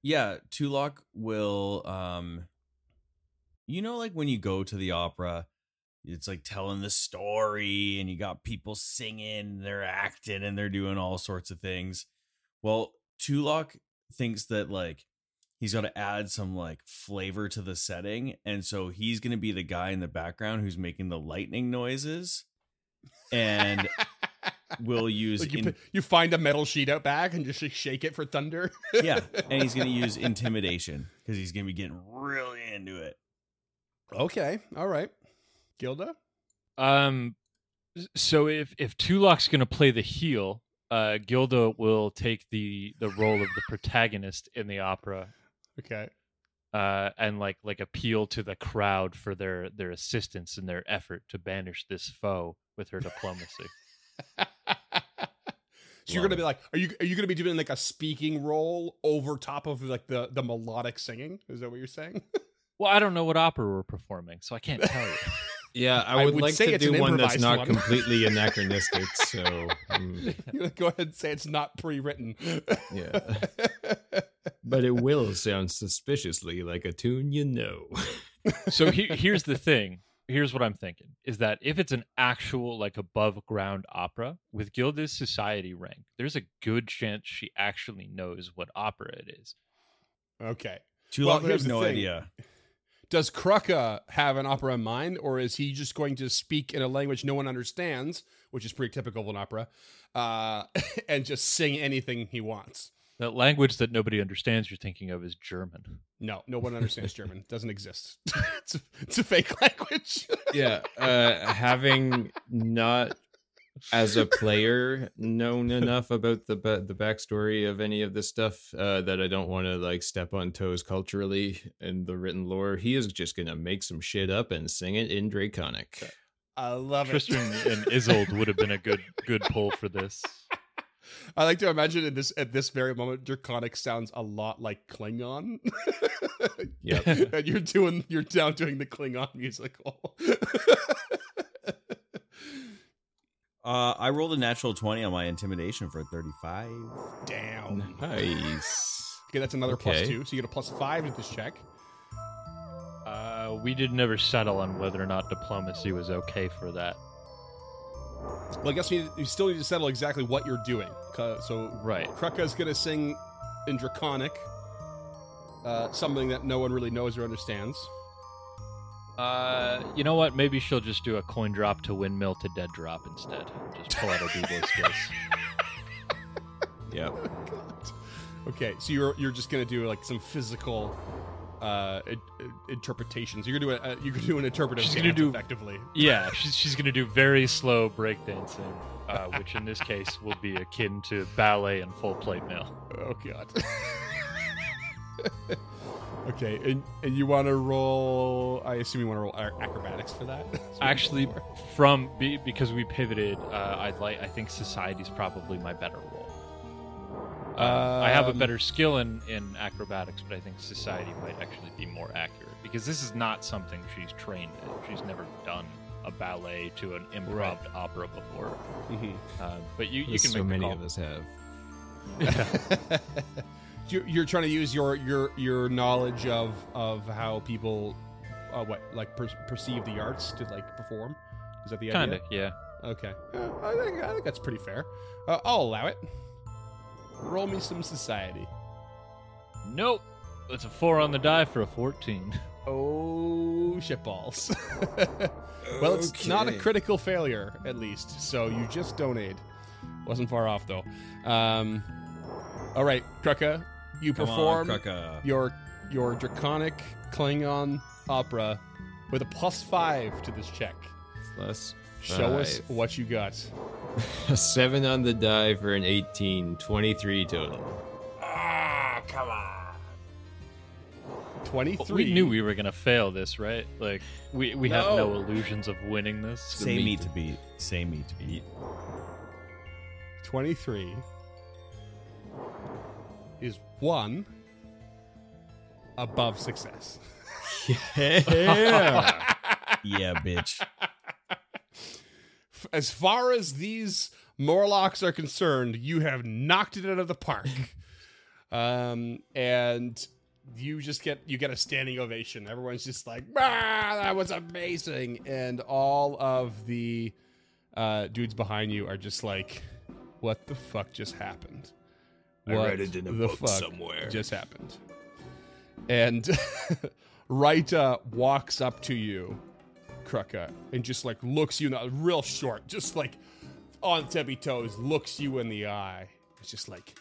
yeah, Tulok will um you know like when you go to the opera, it's like telling the story and you got people singing, they're acting and they're doing all sorts of things. Well, Tulok thinks that like he's got to add some like flavor to the setting and so he's going to be the guy in the background who's making the lightning noises and will use Like you, in- you find a metal sheet out back and just like, shake it for thunder. yeah, and he's going to use intimidation because he's going to be getting really into it. okay. All right. Gilda. Um, so if if Tulok's gonna play the heel, uh, Gilda will take the the role of the protagonist in the opera, Okay. uh, and like like appeal to the crowd for their their assistance in their effort to banish this foe with her diplomacy. so you're gonna it. be like, are you are you gonna be doing like a speaking role over top of like the the melodic singing? Is that what you're saying? well, I don't know what opera we're performing, so I can't tell you. yeah, I I would, would like say to do one that's not one. completely anachronistic. So um, you're go ahead and say it's not pre-written. Yeah. but it will sound suspiciously like a tune you know. so he, here's the thing here's what i'm thinking is that if it's an actual like above ground opera with gilda's society rank there's a good chance she actually knows what opera it is okay. Too Well, has here's no thing. idea. Does Krucka have an opera in mind, or is he just going to speak in a language no one understands, which is pretty typical of an opera, uh, and just sing anything he wants? The language that nobody understands you're thinking of is german No, no one understands German. It doesn't exist. it's, a, it's a fake language. yeah, uh, having not as a player known enough about the ba- the backstory of any of this stuff uh, that I don't want to like step on toes culturally in the written lore. He is just gonna make some shit up and sing it in Draconic. I love tristan it. and isolde would have been a good good pull for this I like to imagine in this at this very moment, Draconic sounds a lot like Klingon. Yep. and you're doing you're down doing the Klingon musical. Uh, I rolled a natural 20 on my intimidation for a 35. Damn. Nice. Okay, that's another plus Okay. two. So you get a plus five to this check. uh, we did never settle on whether or not diplomacy was okay for that Well, I guess you, you still need to settle exactly what you're doing. So right Krucka's gonna sing in Draconic, uh, something that no one really knows or understands. Uh, you know what? Maybe she'll just do a coin drop to windmill to dead drop instead. Just pull out her b-boy skills. Yep. Okay, so you're you're just gonna do like some physical uh interpretations. You're gonna do a, uh, you're gonna do an interpretive She's dance gonna do- effectively. Yeah, she's she's gonna do very slow breakdancing, uh, which in this case will be akin to ballet and full plate mail. Oh god. okay, and and you want to roll? I assume you want to roll ac- acrobatics for that. That's what you're Actually, from be, because we pivoted, uh, I'd like I think society's probably my better role. Uh, I have a Um, better skill in, in acrobatics, but I think society might actually be more accurate because this is not something she's trained in. She's never done a ballet to an improv opera before. Mhm. Um, but you, you can so make the many call. of us have. you're, you're trying to use your your your knowledge of of how people uh, what like per- perceive the arts to like perform. Is that the Kind idea? of, yeah. Okay, Uh, I think I think that's pretty fair. Uh, I'll allow it. Roll me some society. Nope. It's a four on the die for a 14. Oh shitballs. well, it's not a critical failure, at least. So you just don't aid. Wasn't far off though. Um, all right, Kruka, you Come on, perform Kruka. your your draconic Klingon opera with a plus five to this check. Plus Show us what you got. a seven on the die for an 18, 23 total. Ah, Twenty-three. We knew we were gonna fail this, right? Like we we have no No. illusions of winning this. Say meat. meat to beat. Say meat to beat. Twenty-three is one above success. Yeah. Yeah, bitch. as far as these Morlocks are concerned, you have knocked it out of the park. um, and you just get you get a standing ovation. Everyone's just like, "Ah, that was amazing!" And all of the uh, dudes behind you are just like, "What the fuck just happened?" I read it in a the book somewhere. Just happened. And Raita walks up to you, Kruka, and just like looks you in the real short, just like on tippy toes, looks you in the eye. It's just like,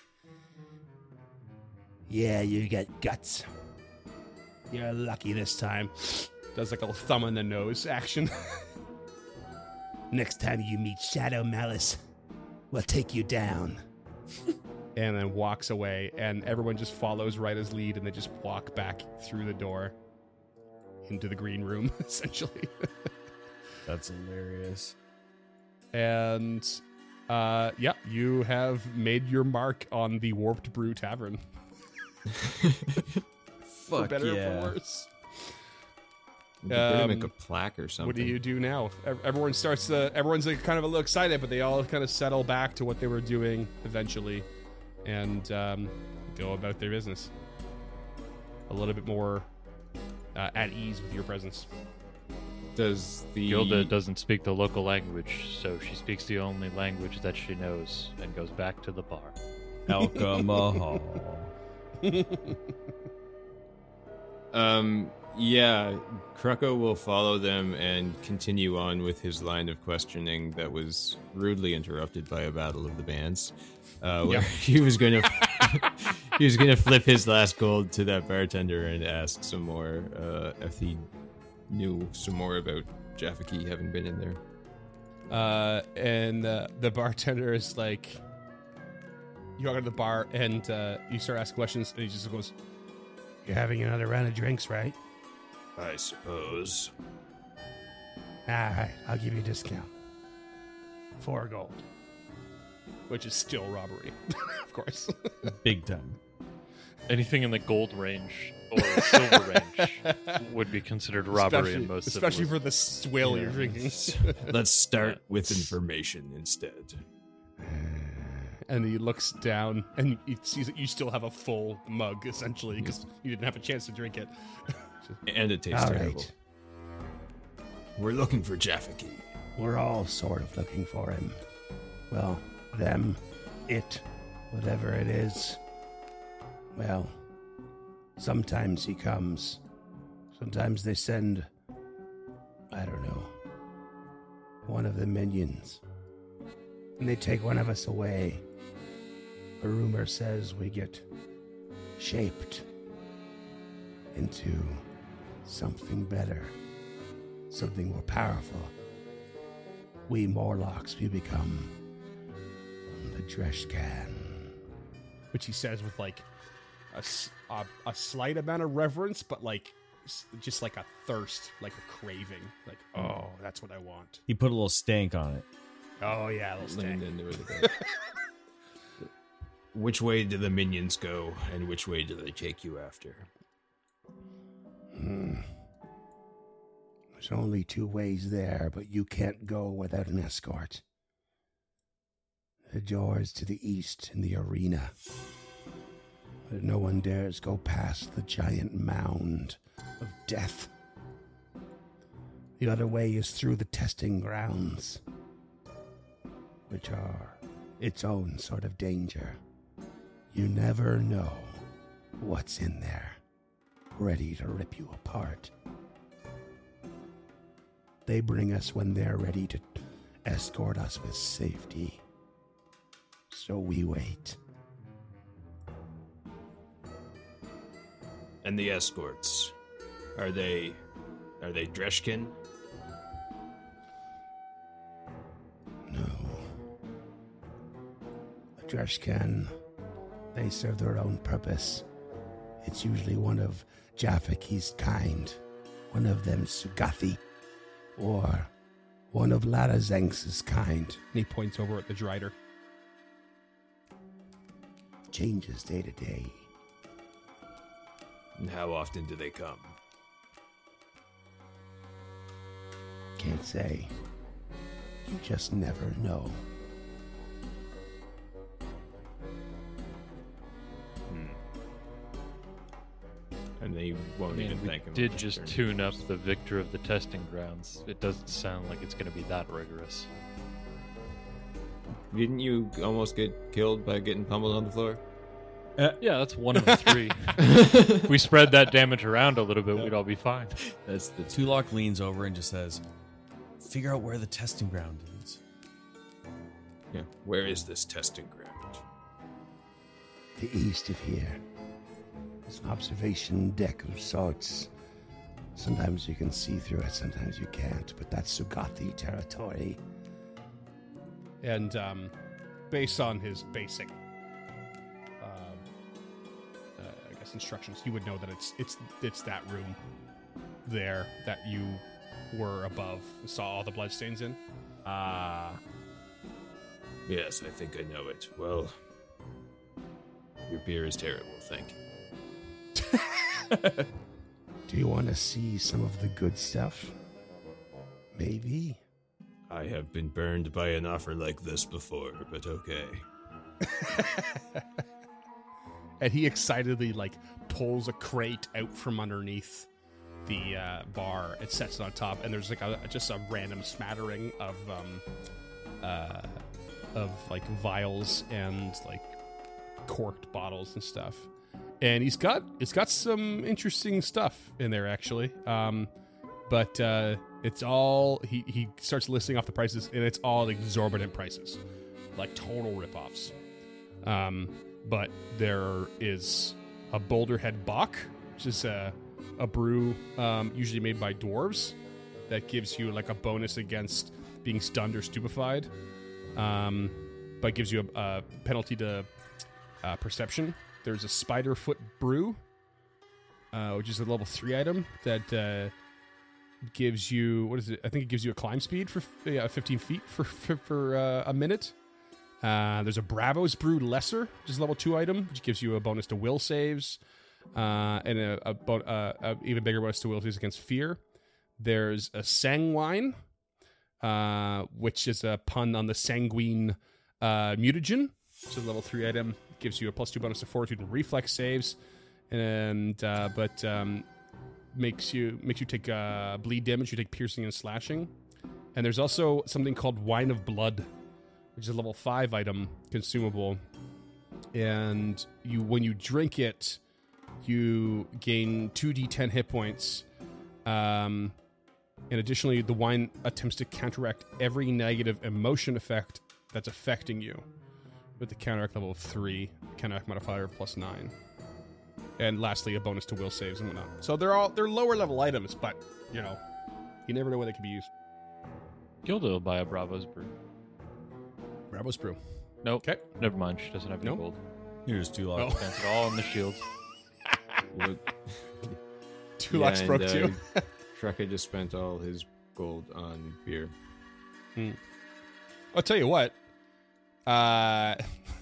Yeah, you get guts. You're lucky this time. does like a thumb in the nose action. Next time you meet Shadow Malice, we'll take you down. and then walks away, and everyone just follows Raita's lead, and they just walk back through the door into the green room, essentially. That's hilarious. and uh, yeah, you have made your mark on the Warped Brew Tavern. for Fuck better or yeah. for worse. Better make Um, a plaque or something. What do you do now? Everyone starts to. Everyone's like kind of a little excited, but they all kind of settle back to what they were doing eventually, and um, go about their business. A little bit more uh, at ease with your presence. Does the Gilda doesn't speak the local language, so she speaks the only language that she knows and goes back to the bar. Alcohol. Um, yeah, Kruko will follow them and continue on with his line of questioning that was rudely interrupted by a battle of the bands. Uh, where he was gonna he was gonna flip his last gold to that bartender and ask some more uh, if he knew some more about Jafaki having been in there. Uh, and uh, the bartender is like, you walk into the bar and uh, you start asking questions, and he just goes, You're having another round of drinks, right? I suppose. All right, I'll give you a discount. Four gold. which is still robbery, of course. Big time. Anything in the gold range or silver range would be considered robbery especially, in most especially for the swill you're drinking. Let's start with information instead. and he looks down and he sees that you still have a full mug, essentially, because you didn't have a chance to drink it. And it tastes All terrible. right. We're looking for Jafaki. We're all sort of looking for him. Well, them, it, whatever it is. Well, sometimes he comes. Sometimes they send, I don't know, one of the minions. And they take one of us away. A rumor says we get shaped into something better, something more powerful we Morlocks, we become the Dresh can. Which he says with like a, s- a- a slight amount of reverence, but like just like a thirst, like a craving. Like, oh, that's what I want. He put a little stank on it. Oh, yeah, let's Leaned into it a bit. which way do the minions go, and which way do they take you after? Hmm. There's only two ways there, but you can't go without an escort. The doors to the east in the arena. But no one dares go past the giant mound of death. The other way is through the testing grounds, which are its own sort of danger. You never know what's in there, ready to rip you apart. They bring us when they're ready to escort us with safety. So we wait. And the escorts, are they, are they Dreshkin? No. The Dreshkan, they serve their own purpose. It's usually one of Jafaki's kind, one of them Seugathi, or one of Ladazenx's kind. And he points over at the Drider. Changes day to day. And how often do they come? Can't say. You just never know. Hmm. And they won't Man, even we thank him. did just turning tune up the victor of the testing grounds. It doesn't sound like it's going to be that rigorous. Didn't you almost get killed by getting pummeled on the floor? Yeah, that's one of the three. if we spread that damage around a little bit, we'd all be fine. That's the Tulok leans over and just says, "Figure out where the testing ground is." yeah. Where is this testing ground? The east of here. It's an observation deck of sorts. Sometimes you can see through it, sometimes you can't, but that's Seugathi territory. And um, based on his basic, uh, I guess instructions, you would know that it's it's it's that room there that you were above, saw all the bloodstains in. Ah, Yes, I think I know it. Well, your beer is terrible, thank you. Do you want to see some of the good stuff? Maybe. I have been burned by an offer like this before, but okay. and he excitedly like pulls a crate out from underneath the uh, bar and sets it on top and there's like a just a random smattering of um uh of like vials and like corked bottles and stuff. And he's got it's got some interesting stuff in there actually. Um but uh it's all he he starts listing off the prices and it's all exorbitant prices like total ripoffs. Um, but there is a Boulderhead Bock, which is a, a brew um, usually made by dwarves that gives you like a bonus against being stunned or stupefied, um, but gives you a, a penalty to uh, perception. There's a Spiderfoot Brew, uh, which is a level three item that uh, gives you what is it? I think it gives you a climb speed for yeah, 15 feet for for, for uh, a minute. Uh, there's a Bravos Brew Lesser, which is a level two item, which gives you a bonus to will saves, uh, and a, a, uh, a even bigger bonus to will saves against fear. There's a Sanguine, uh, which is a pun on the Sanguine uh, mutagen. A level three item, gives you a plus two bonus to fortitude and reflex saves, and uh, but um, makes you makes you take bleed damage. You take piercing and slashing. And there's also something called Wine of Blood, which is a level five item consumable. And you, when you drink it, you gain two d10 hit points. Um, and additionally, the wine attempts to counteract every negative emotion effect that's affecting you, with the counteract level of three, counteract modifier of plus nine. And lastly, a bonus to will saves and whatnot. So they're all they're lower level items, but you know, you never know where they can be used. Gilda will buy a Bravos brew. Bravos Brew. Nope. Okay. Never mind. She doesn't have any Nope. gold. here's Tulok. Oh. Spent it all on the shield. What- Two Yeah, locks and, broke uh, too. Shreka just spent all his gold on beer. I'll tell you what. Uh,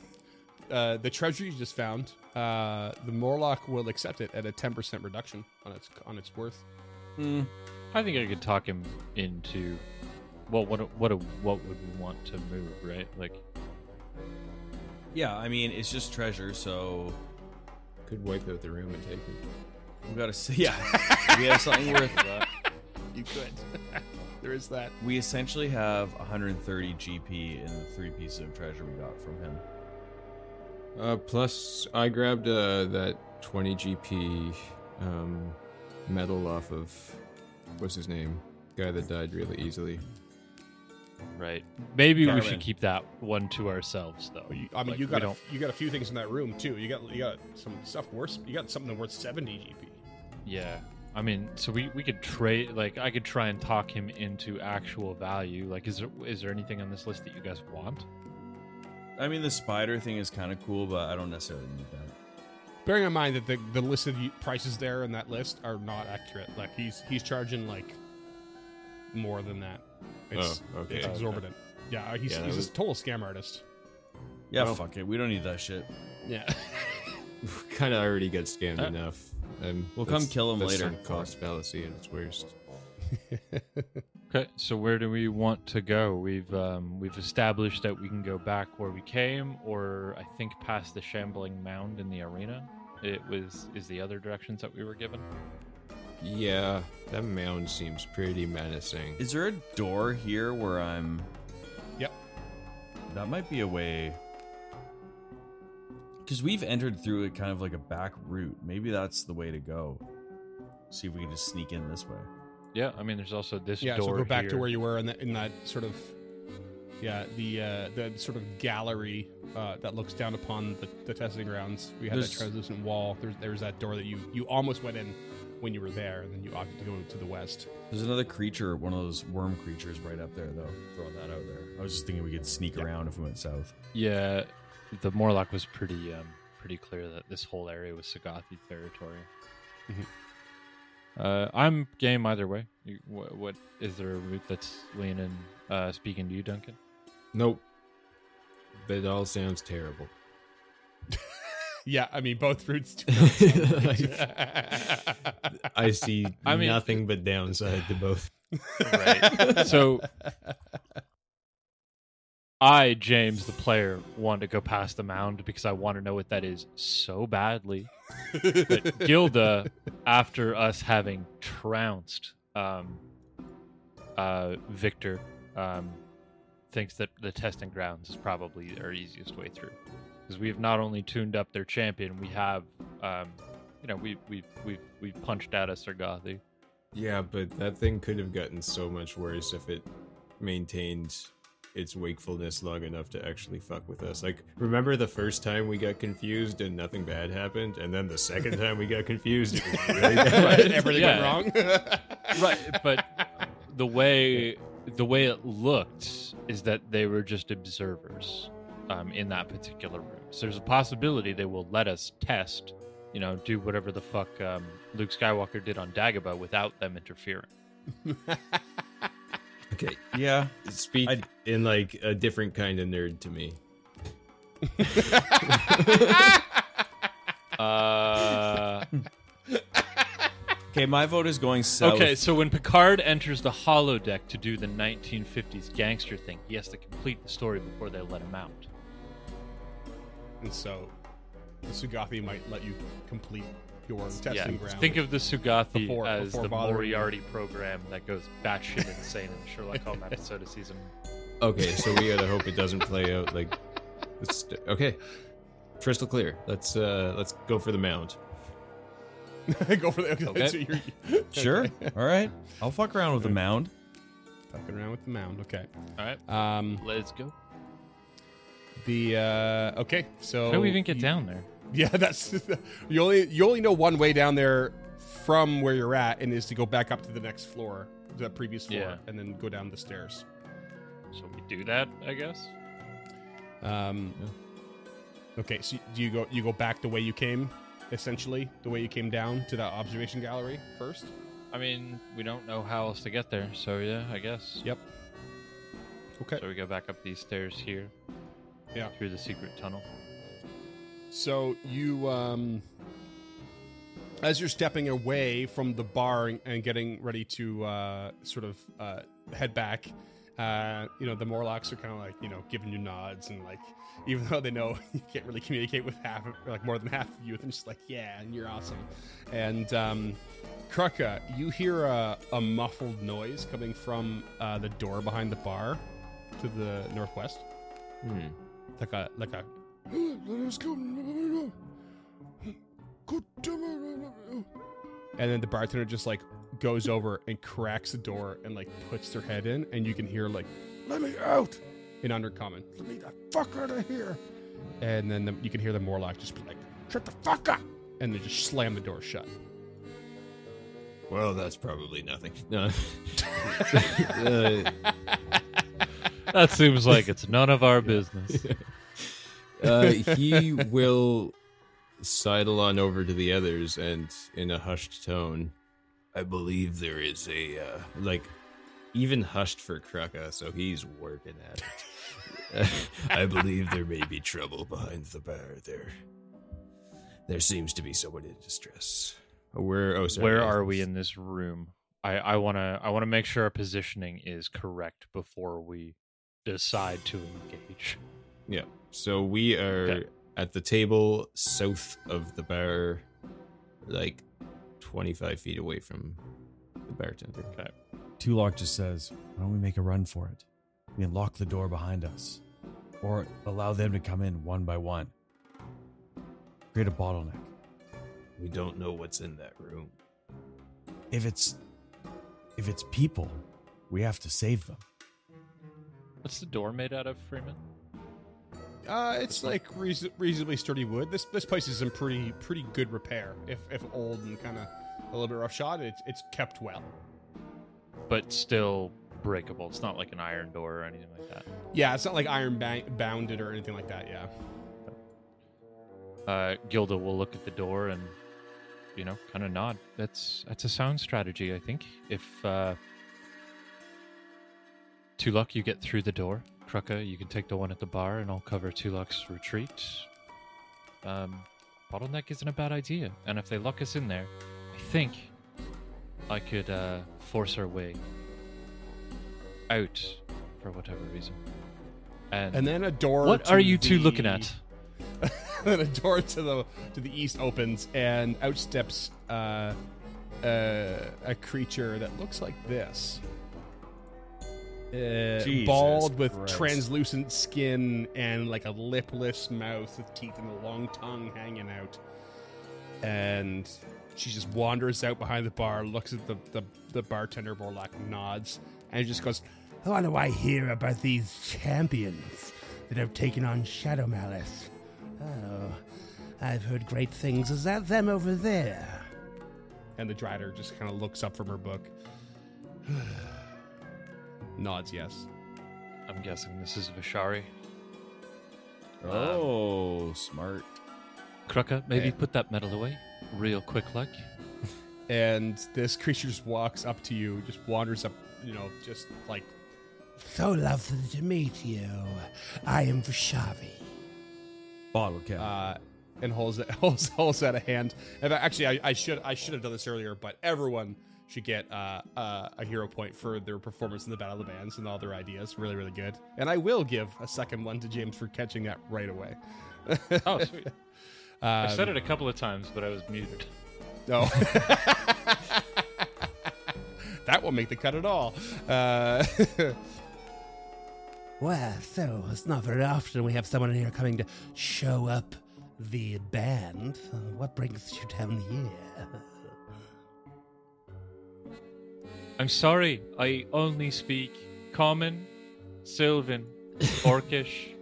uh, the treasure you just found, uh, the Morlock will accept it at a ten percent reduction on its on its worth. Hmm. I think I could talk him into. Well, what what what would we want to move, right? Like, Yeah, I mean it's just treasure, so Could wipe out the room and take it. we gotta see. Yeah, we have something worth. You could. there is that. We essentially have 130 GP in the three pieces of treasure we got from him. Uh, plus, I grabbed uh, that 20 GP um, medal off of what's his name? Guy that died really easily. Right. Maybe we should keep that one to ourselves, though. You- I mean, Like, you got a, don't- you got a few things in that room too. You got you got some stuff worth. You got something worth seventy GP. Yeah. I mean, so we, we could trade like I could try and talk him into actual value. Like, is there is there anything on this list that you guys want? I mean, the spider thing is kind of cool, but I don't necessarily need that. Bearing in mind that the the listed prices there in that list are not accurate. Like he's he's charging like more than that. It's, Oh, okay. it's Okay. exorbitant. Yeah, uh, he's Yeah, he's was- a total scam artist. Yeah, Well- fuck it. We don't need that shit. Yeah. kind of already got scammed Uh, enough. And We'll come kill him later. cost fallacy at its worst. Okay, so where do we want to go? We've um, we've established that we can go back where we came, or I think past the shambling mound in the arena. It was is the other directions that we were given. Yeah, that mound seems pretty menacing. Is there a door here where I'm? Yep. That might be a way. Because we've entered through it kind of like a back route. Maybe that's the way to go. See if we can just sneak in this way. Yeah, I mean, there's also this yeah. door So go back to where you were in that in that sort of yeah the uh, the sort of gallery uh, that looks down upon the, the testing grounds. We had There's- that translucent wall. There's there's that door that you you almost went in when you were there, and then you opted to go to the west. There's another creature, one of those worm creatures right up there, though. Throwing that out there. I was just thinking we could sneak around if we went south. Yeah, the Morlock was pretty um, pretty clear that this whole area was Seugathi territory. Mhm. Uh, I'm game either way. You, what, what is there a route that's leaning uh, speaking to you, Duncan? Nope. That all sounds terrible. Yeah, I mean both routes. Do I see I mean- nothing but downside to both. Right. so I, James, the player, want to go past the mound because I want to know what that is so badly. But Gilda, after us having trounced um, uh, Victor, um, thinks that the testing grounds is probably our easiest way through. Because we have not only tuned up their champion, we have, um, you know, we we we we punched out a Seugathi. Yeah, but that thing could have gotten so much worse if it maintained its wakefulness long enough to actually fuck with us. Like, remember the first time we got confused and nothing bad happened, and then the second time we got confused, it was really bad. Everything Yeah. went wrong. right but the way the way it looked is that they were just observers um, in that particular room so there's a possibility they will let us test you know do whatever the fuck um, luke skywalker did on dagobah without them interfering okay, Yeah. speak I- in like a different kind of nerd to me. uh, Okay, my vote is going south. okay so when picard enters the holodeck to do the 1950s gangster thing he has to complete the story before they let him out and so the Seugathi might let you complete your testing yeah, ground. think of the Seugathi Before- as before the bothering you. Moriarty program that goes batshit insane in the Sherlock Holmes episode of season. Okay, so we gotta hope it doesn't play out like. It's, okay, crystal clear. Let's uh let's go for the mound. go for the. Okay. Okay. So you're, Sure. okay. All right. I'll fuck around with the mound. Fucking around with the mound. Okay. All right, Um. let's go. The. uh Okay. So. How do we even get you- down there? Yeah, that's you only you only know one way down there from where you're at, and is to go back up to the next floor, the previous floor, Yeah. and then go down the stairs. So we do that, I guess. Um, Okay, so do you go you go back the way you came, essentially the way you came down to the observation gallery first? I mean, we don't know how else to get there, so yeah, I guess. Yep. Okay. So we go back up these stairs here. Yeah. Through the secret tunnel. So you, um, as you're stepping away from the bar and, getting ready to uh, sort of uh, head back, Uh, you know, the Morlocks are kind of like, you know, giving you nods and like, even though they know you can't really communicate with half, like more than half of you, they're just like, yeah, and you're awesome. And um, Krucka, you hear a, a muffled noise coming from uh, the door behind the bar to the northwest, Hmm. Like a like a. And then the bartender just like goes over and cracks the door and like puts their head in, and you can hear like, "Let me out!" in undercommon. Let me the fuck out of here! And then the, you can hear the Morlock just be like, "Shut the fuck up!" and they just slam the door shut. Well, that's probably nothing. No. uh, That seems like it's none of our business. Uh, he will sidle on over to the others and, in a hushed tone, I believe there is a uh, like even hushed for Krucka, so he's working at it. I believe there may be trouble behind the bar there. There seems to be someone in distress. Where? Oh, sorry. Where are we in this room? I, I wanna I wanna make sure our positioning is correct before we decide to engage. Yeah. So we are Okay. at the table south of the bar, like 25 feet away from the bartender. Okay. Tulok just says, Why don't we make a run for it? We can lock the door behind us. Or allow them to come in one by one. Create a bottleneck. We don't know what's in that room. If it's if it's people, we have to save them. What's the door made out of, Freeman? Uh, it's like reason- reasonably sturdy wood. This this place is in pretty pretty good repair. If if old and kind of a little bit rough shot, it's it's kept well. But still breakable. It's not like an iron door or anything like that. Yeah, it's not like iron ba- bounded or anything like that. Yeah. Uh, Gilda will look at the door and, you know, kind of nod. That's that's a sound strategy, I think. If uh, Tulok, you get through the door. Krucka, you can take the one at the bar, and I'll cover Tulok's retreat. Um, bottleneck isn't a bad idea, and if they lock us in there, I think I could uh, force our way out for whatever reason. And, And then a door. what are you two the- looking at? then a door to the to the east opens, and out steps uh, uh, a creature that looks like this. Uh, bald with Christ. translucent skin and like a lipless mouth with teeth and a long tongue hanging out. And she just wanders out behind the bar, looks at the, the, the bartender, Morlock, nods, and just goes, What do I hear about these champions that have taken on Shadow Malice? Oh, I've heard great things. Is that them over there? And the Drider just kind of looks up from her book. Nods yes. I'm guessing this is Vishari. Oh, smart. Krucka, maybe Yeah. put that metal away real quick like. And this creature just walks up to you, just wanders up, you know, just like So lovely to meet you. I am Vishavi. Bottle cap. uh, and holds holds holds out a hand. And actually, I, I should I should have done this earlier, but everyone should get uh, uh, a hero point for their performance in the Battle of the Bands and all their ideas. Really, really good. And I will give a second one to James for catching that right away. Oh, sweet. I Um, said it a couple of times, but I was muted. No. that won't make the cut at all. Uh, Well, so it's not very often we have someone here coming to show up the band. Uh, What brings you down here? I'm sorry, I only speak Common, Sylvan, Orcish,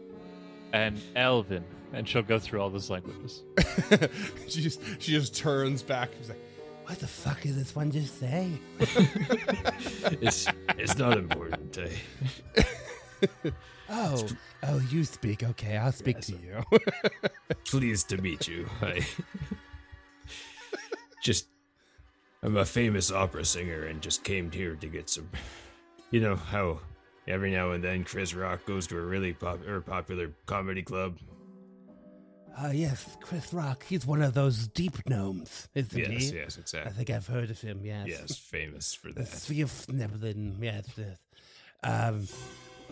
and Elven. And she'll go through all those languages. she just she just turns back. She's like, What the fuck is this one just say? It's it's not important. Eh? Oh, oh, you speak. Okay, I'll speak to you. Pleased to meet you. I just I'm a famous opera singer and just came here to get some. You know how every now and then Chris Rock goes to a really pop or popular comedy club. Uh, yes, Chris Rock. He's one of those deep gnomes, isn't Yes, he? yes, I exactly. I think I've heard of him. Yes. Yes, famous for The that. Svirfneblin, yes, yes. Um,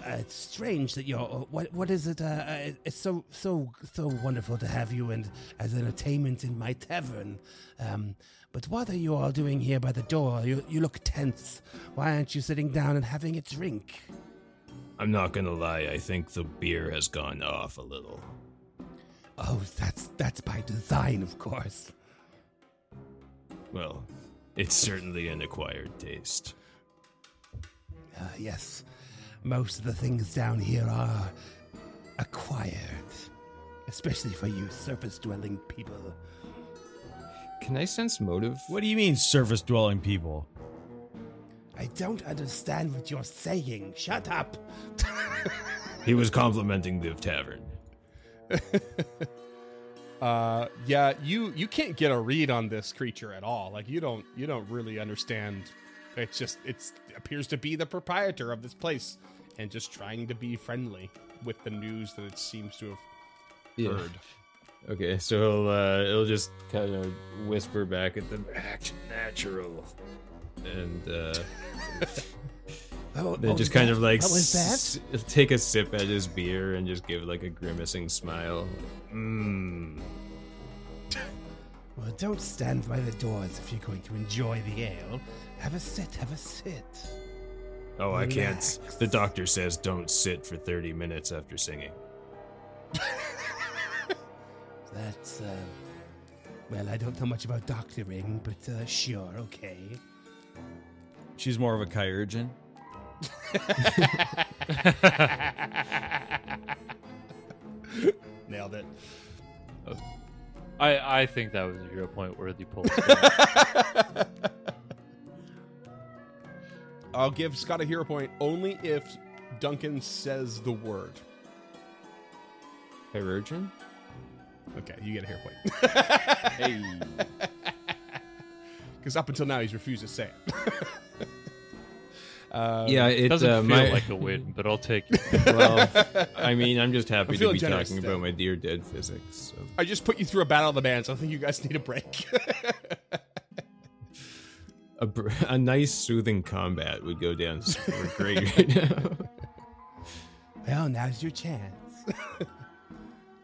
uh, it's strange that you're. What what is it? Uh, uh, it's so so so wonderful to have you and as entertainment in my tavern. Um, but what are you all doing here by the door? You you look tense. Why aren't you sitting down and having a drink? I'm not gonna lie, I think the beer has gone off a little. Oh, that's that's by design, of course. Well, it's certainly an acquired taste. Uh, yes, most of the things down here are acquired, especially for you surface-dwelling people. Can I sense motive? What do you mean, surface dwelling people? I don't understand what you're saying. Shut up. He was complimenting the tavern. Uh, yeah, you you can't get a read on this creature at all. Like you don't you don't really understand. It's just it's appears to be the proprietor of this place and just trying to be friendly with the news that it seems to have Yeah. heard. Okay, so he'll uh, he'll just kind of whisper back at them, "Act natural," and uh, Oh, then oh, just that- kind of like that? s- take a sip at his beer and just give like a grimacing smile. Mmm. Well, don't stand by the doors if you're going to enjoy the ale. Have a sit, have a sit. Oh, I can't. The doctor says don't sit for 30 minutes after singing. That's, uh, well, I don't know much about doctoring, but uh, sure, okay. She's more of a chirurgeon. Nailed it. I, I think that was a hero point worthy pull. I'll give Scott a hero point only if Duncan says the word. Chirurgeon? Okay, you get a hero point. Hey. Because up until now he's refused to say it. um, yeah, it doesn't uh, feel my, like a win, but I'll take it. well, I mean, I'm just happy to be talking today. about my dear dead physics. So. I just put you through a battle of the bands. I think you guys need a break. A, br- a nice soothing combat would go down super great right now. Well, now's your chance.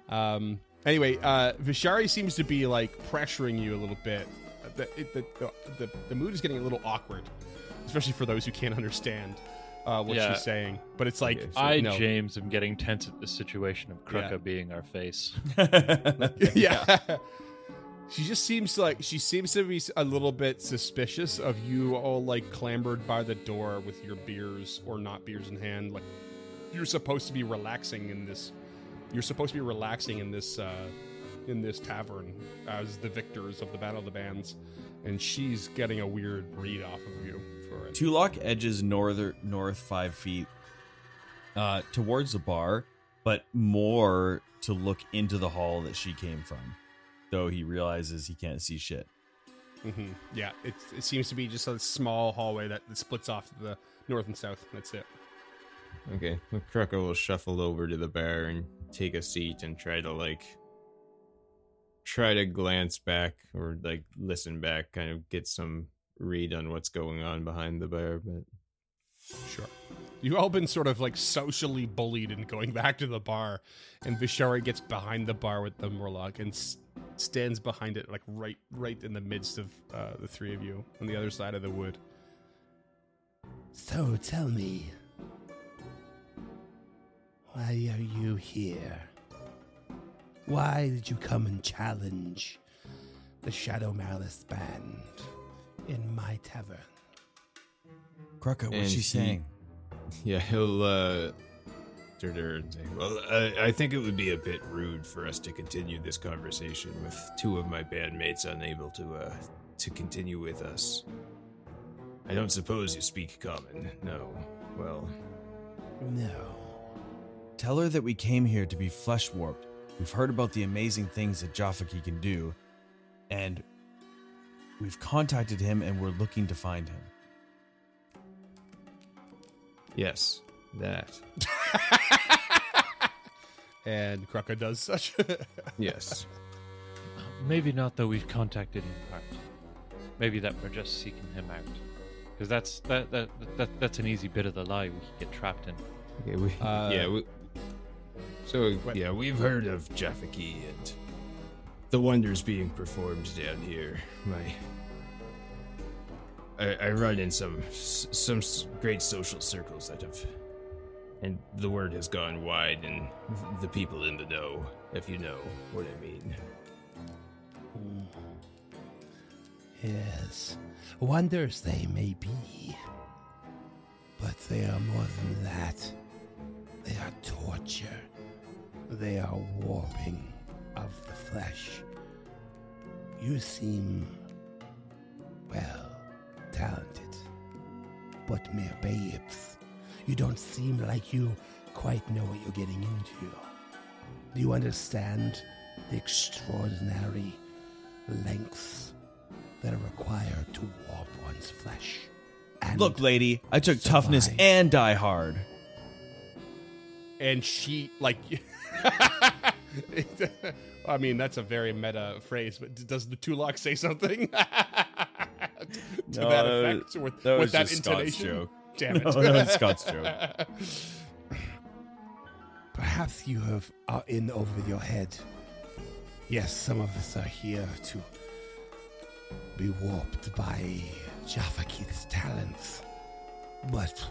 Um. Anyway, uh, Vishari seems to be like pressuring you a little bit. The, it, the, the, the, the mood is getting a little awkward, especially for those who can't understand uh, what Yeah. she's saying. But it's like, Okay, so- I, no. James, am getting tense at the situation of Krucka Yeah. being our face. yeah. She just seems like she seems to be a little bit suspicious of you all like clambered by the door with your beers or not beers in hand. Like you're supposed to be relaxing in this. You're supposed to be relaxing in this uh, in this tavern as the victors of the Battle of the Bands, and she's getting a weird read off of you for it. Tulok edges north north five feet uh, towards the bar, but more to look into the hall that she came from. Though he realizes he can't see shit. hmm Yeah, it, it seems to be just a small hallway that, that splits off to the north and south. That's it. Okay, well, Krucka will shuffle over to the bar and take a seat and try to like try to glance back or like listen back, kind of get some read on what's going on behind the bar. But Sure. You've all been sort of like socially bullied and going back to the bar, and Vishari gets behind the bar with the Morlock and s- stands behind it, like right, right in the midst of uh, the three of you on the other side of the wood. So tell me, why are you here? Why did you come and challenge the Shadow Malice Band in my tavern? Krucka, what's And she he- saying? yeah, he'll uh Turn to her and say, Well, I, I think it would be a bit rude for us to continue this conversation with two of my bandmates unable to uh, to continue with us. I don't suppose you speak common. No. Well, No. Tell her that we came here to be flesh warped. We've heard about the amazing things that Jafaki can do, and we've contacted him and we're looking to find him. yes, that. And Krucka does such. Yes. Maybe not, though we've contacted him part. Maybe that we're just seeking him out. because that's that, that that that's an easy bit of the lie we could get trapped in. Okay, we, Uh, yeah, we, so What? yeah, we've heard of Jafaki and the wonders being performed down here. My, I, I run in some some great social circles that have, and the word has gone wide, and the people in the know, if you know what I mean. Yes, wonders they may be, but they are more than that. They are torture. They are warping of the flesh. You seem, well, talented, but mere babes. You don't seem like you quite know what you're getting into. Do you understand the extraordinary lengths that are required to warp one's flesh? And Look, lady, I took toughness and die hard. and she like I mean that's a very meta phrase, but does the Tulok say something to No, that effect or with, that with that intonation? joke. Damn it! No, that was Scott's joke. Perhaps you have are in over your head. Yes, some of us are here to be warped by Jafaki's talents. But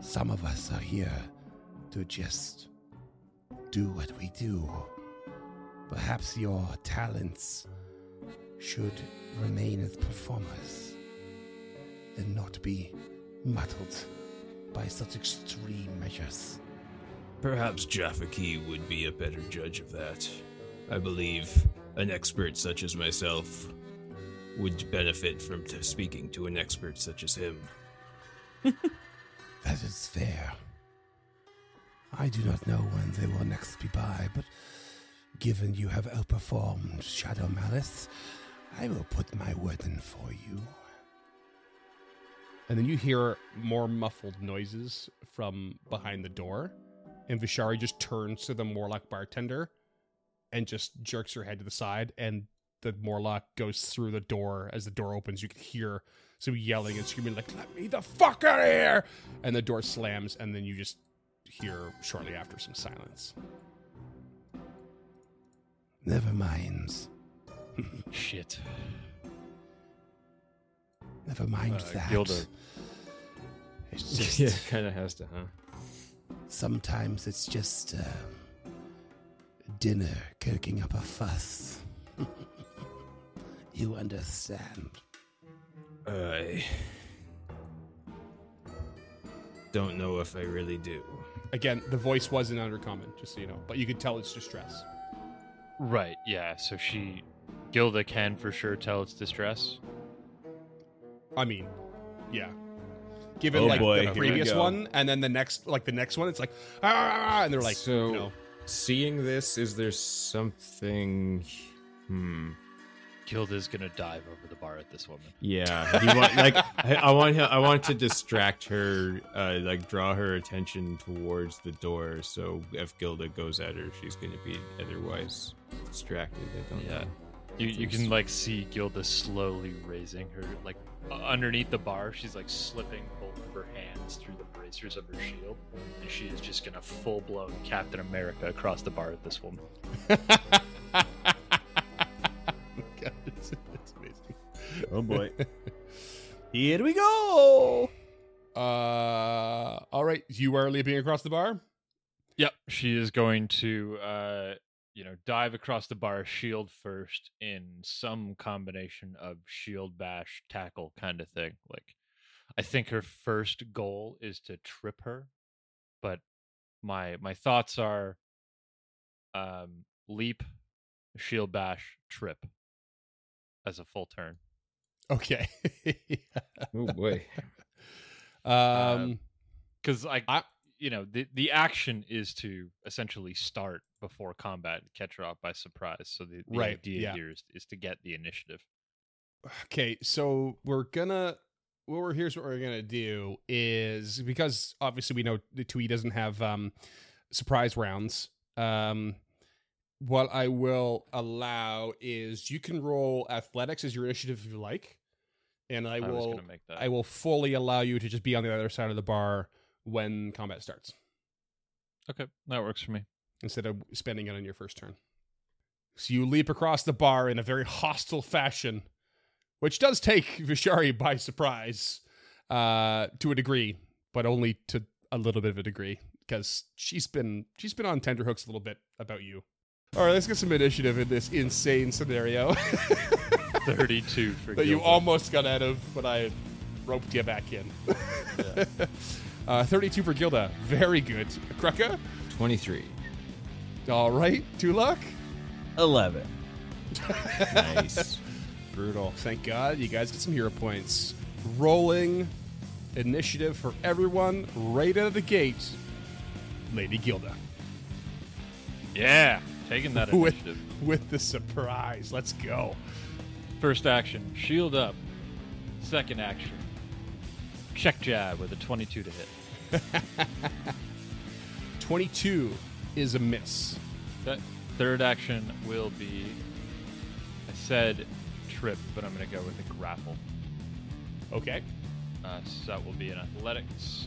some of us are here to just do what we do. Perhaps your talents should remain as performers and not be muddled by such extreme measures. Perhaps Jafaki would be a better judge of that. I believe an expert such as myself would benefit from t- speaking to an expert such as him. That is fair. I do not know when they will next be by, but given you have outperformed Shadow Malice, I will put my word in for you. And then you hear more muffled noises from behind the door, and Vishari just turns to the Morlock bartender and just jerks her head to the side, and the Morlock goes through the door. As the door opens, you can hear some yelling and screaming, like, let me the fuck out of here! And the door slams, and then you just hear shortly after some silence. Never mind. Shit. Never mind Uh, that. Gilda. It's just yeah, kind of has to, huh? sometimes it's just uh, dinner cooking up a fuss. you understand. I don't know if I really do. Again, the voice wasn't undercommon, just so you know, but you could tell it's distress. Right. Yeah. So she, Gilda can for sure tell it's distress. I mean, yeah. Given Oh like boy, the previous one, and then the next, like the next one, it's like ah, and they're like, so you know, seeing this, is there something? Hmm. Gilda's gonna dive over the bar at this woman. Yeah, you want like I, I want her, I want to distract her, uh, like draw her attention towards the door. So if Gilda goes at her, she's to be otherwise distracted. I don't Yeah. know. You, you can like see Gilda slowly raising her like underneath the bar. She's like slipping both of her hands through the bracers of her shield, and she is just gonna full blown Captain America across the bar at this woman. Oh boy. Here we go. Uh, all right, you are leaping across the bar. Yep, she is going to uh you know dive across the bar shield first in some combination of shield bash tackle kind of thing. Like I think her first goal is to trip her, but my my thoughts are um leap, shield bash, trip as a full turn. Okay. Oh boy. um, Cuz I, I- you know, the the action is to essentially start before combat and catch her off by surprise. So the, the Right, idea yeah. here is, is to get the initiative. okay, so we're gonna. What we're here's what we're gonna do is because obviously we know the Twee doesn't have um surprise rounds. Um, what I will allow is you can roll athletics as your initiative if you like, and I I will make that. I will fully allow you to just be on the other side of the bar when combat starts Okay, that works for me. instead of spending it on your first turn. So you leap across the bar in a very hostile fashion, which does take Vishari by surprise uh, to a degree, but only to a little bit of a degree because she's been she's been on tenterhooks a little bit about you. All right, let's get some initiative in this insane scenario 32 for that you Gilda. almost got out of, but I roped you back in. uh, 32 for Gilda. Very good. Krucka? 23. All right. Tulok? 11. Nice. Brutal. Thank God. You guys get some hero points. Rolling initiative for everyone right out of the gate. Lady Gilda. Yeah, taking that With, initiative. with the surprise. Let's go. First action, shield up. Second action, check jab with a 22 to hit. 22 is a miss. That third action will be. I said trip, but I'm going to go with a grapple. Okay. Uh, so that will be an athletics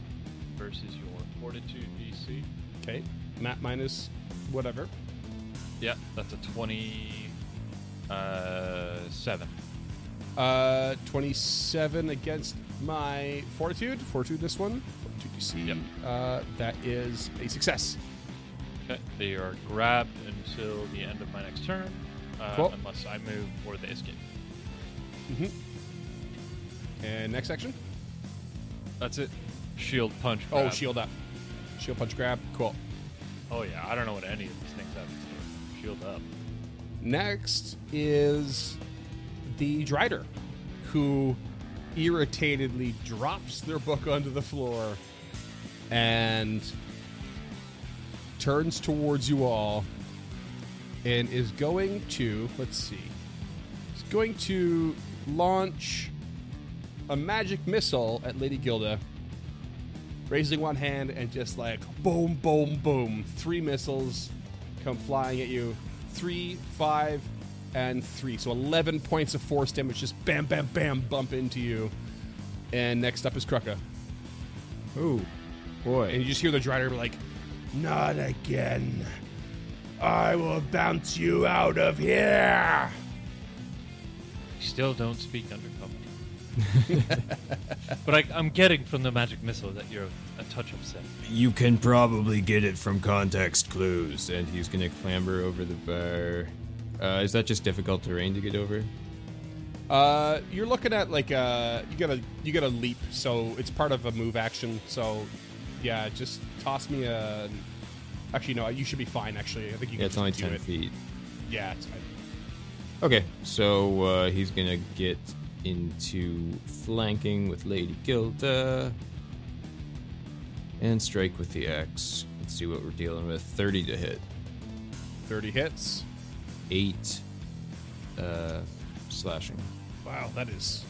versus your fortitude DC. Okay. Map minus whatever. Yeah, that's a 27. Uh. Uh, 27 against my fortitude. Fortitude this one. Fortitude DC. Yep. Uh, that is a success. Okay, they are grabbed until the end of my next turn, uh, Cool. unless I move or they escape. Mm-hmm. And next action. That's it. Shield punch. Oh, shield up. Shield punch grab. Cool. Oh yeah, I don't know what any of up. Next is the Drider, who irritatedly drops their book onto the floor and turns towards you all and is going to, let's see, is going to launch a magic missile at Lady Gilda, raising one hand and just like boom, boom, boom. Three missiles come flying at you. Three, five, and three. So 11 points of force damage just bam, bam, bam bump into you. And next up is Krucka. Ooh, boy. And you just hear the Drider be like, Not again. I will bounce you out of here. Still don't speak undercover. but I, I'm getting from the magic missile that you're a touch upset. You can probably get it from context clues. and he's gonna clamber over the bar. Uh, is that just difficult terrain to get over? uh, you're looking at like uh you gotta you gotta leap, so it's part of a move action. So yeah, just toss me a. Actually, no, you should be fine. Actually, I think you Yeah, can it's only do ten it. feet. Yeah, it's fine. Okay, so uh, he's gonna get into flanking with Lady Gilda and strike with the axe. Let's see what we're dealing with. Thirty to hit, Thirty hits. eight uh, slashing. Wow, that is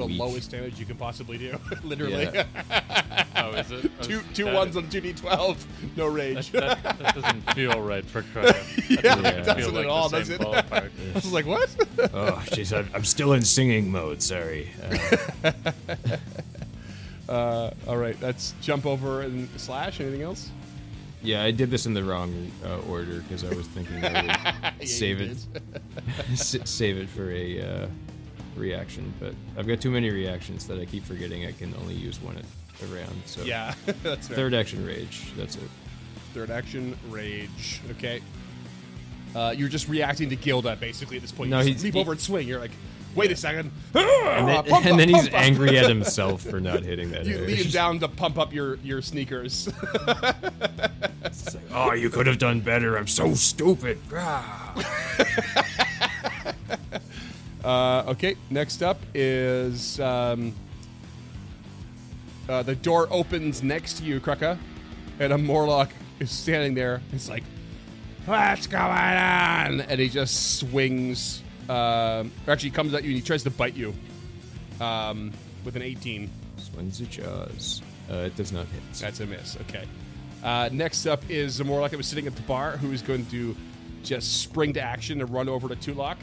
the Weak. lowest damage you can possibly do. Literally, Yeah. Oh, is it? I two was- two that- ones on two d twelve. No rage. that, that doesn't feel right for Kruger. yeah, Yeah. it doesn't Feel like at all, the does it? I was like, what? Oh, jeez, I'm, I'm still in singing mode. Sorry. Uh, uh, all right, that's jump over and slash. Anything else? Yeah, I did this in the wrong uh, order because I was thinking I would save it, s- save it for a uh, reaction. But I've got too many reactions that I keep forgetting I can only use one at a round. So Yeah, that's fair. third action rage. That's it. Third action, rage. Okay. Uh, you're just reacting to Gilda basically at this point. No, you just leap he- over and swing. You're like, wait a second. And then, Pump and up, then he's pump up. angry at himself for not hitting that. You area. lean down to pump up your your sneakers. like, oh, you could have done better. I'm so stupid. Uh, okay, next up is um, uh, the door opens next to you, Krucka, and a Morlock is standing there. It's like, what's going on? And he just swings. Um, actually, he comes at you and he tries to bite you um, with an 18. Swings the jaws. Uh, it does not hit. That's a miss. Okay. Uh, next up is the Morlock that was sitting at the bar, who is going to just spring to action and run over to Tulok.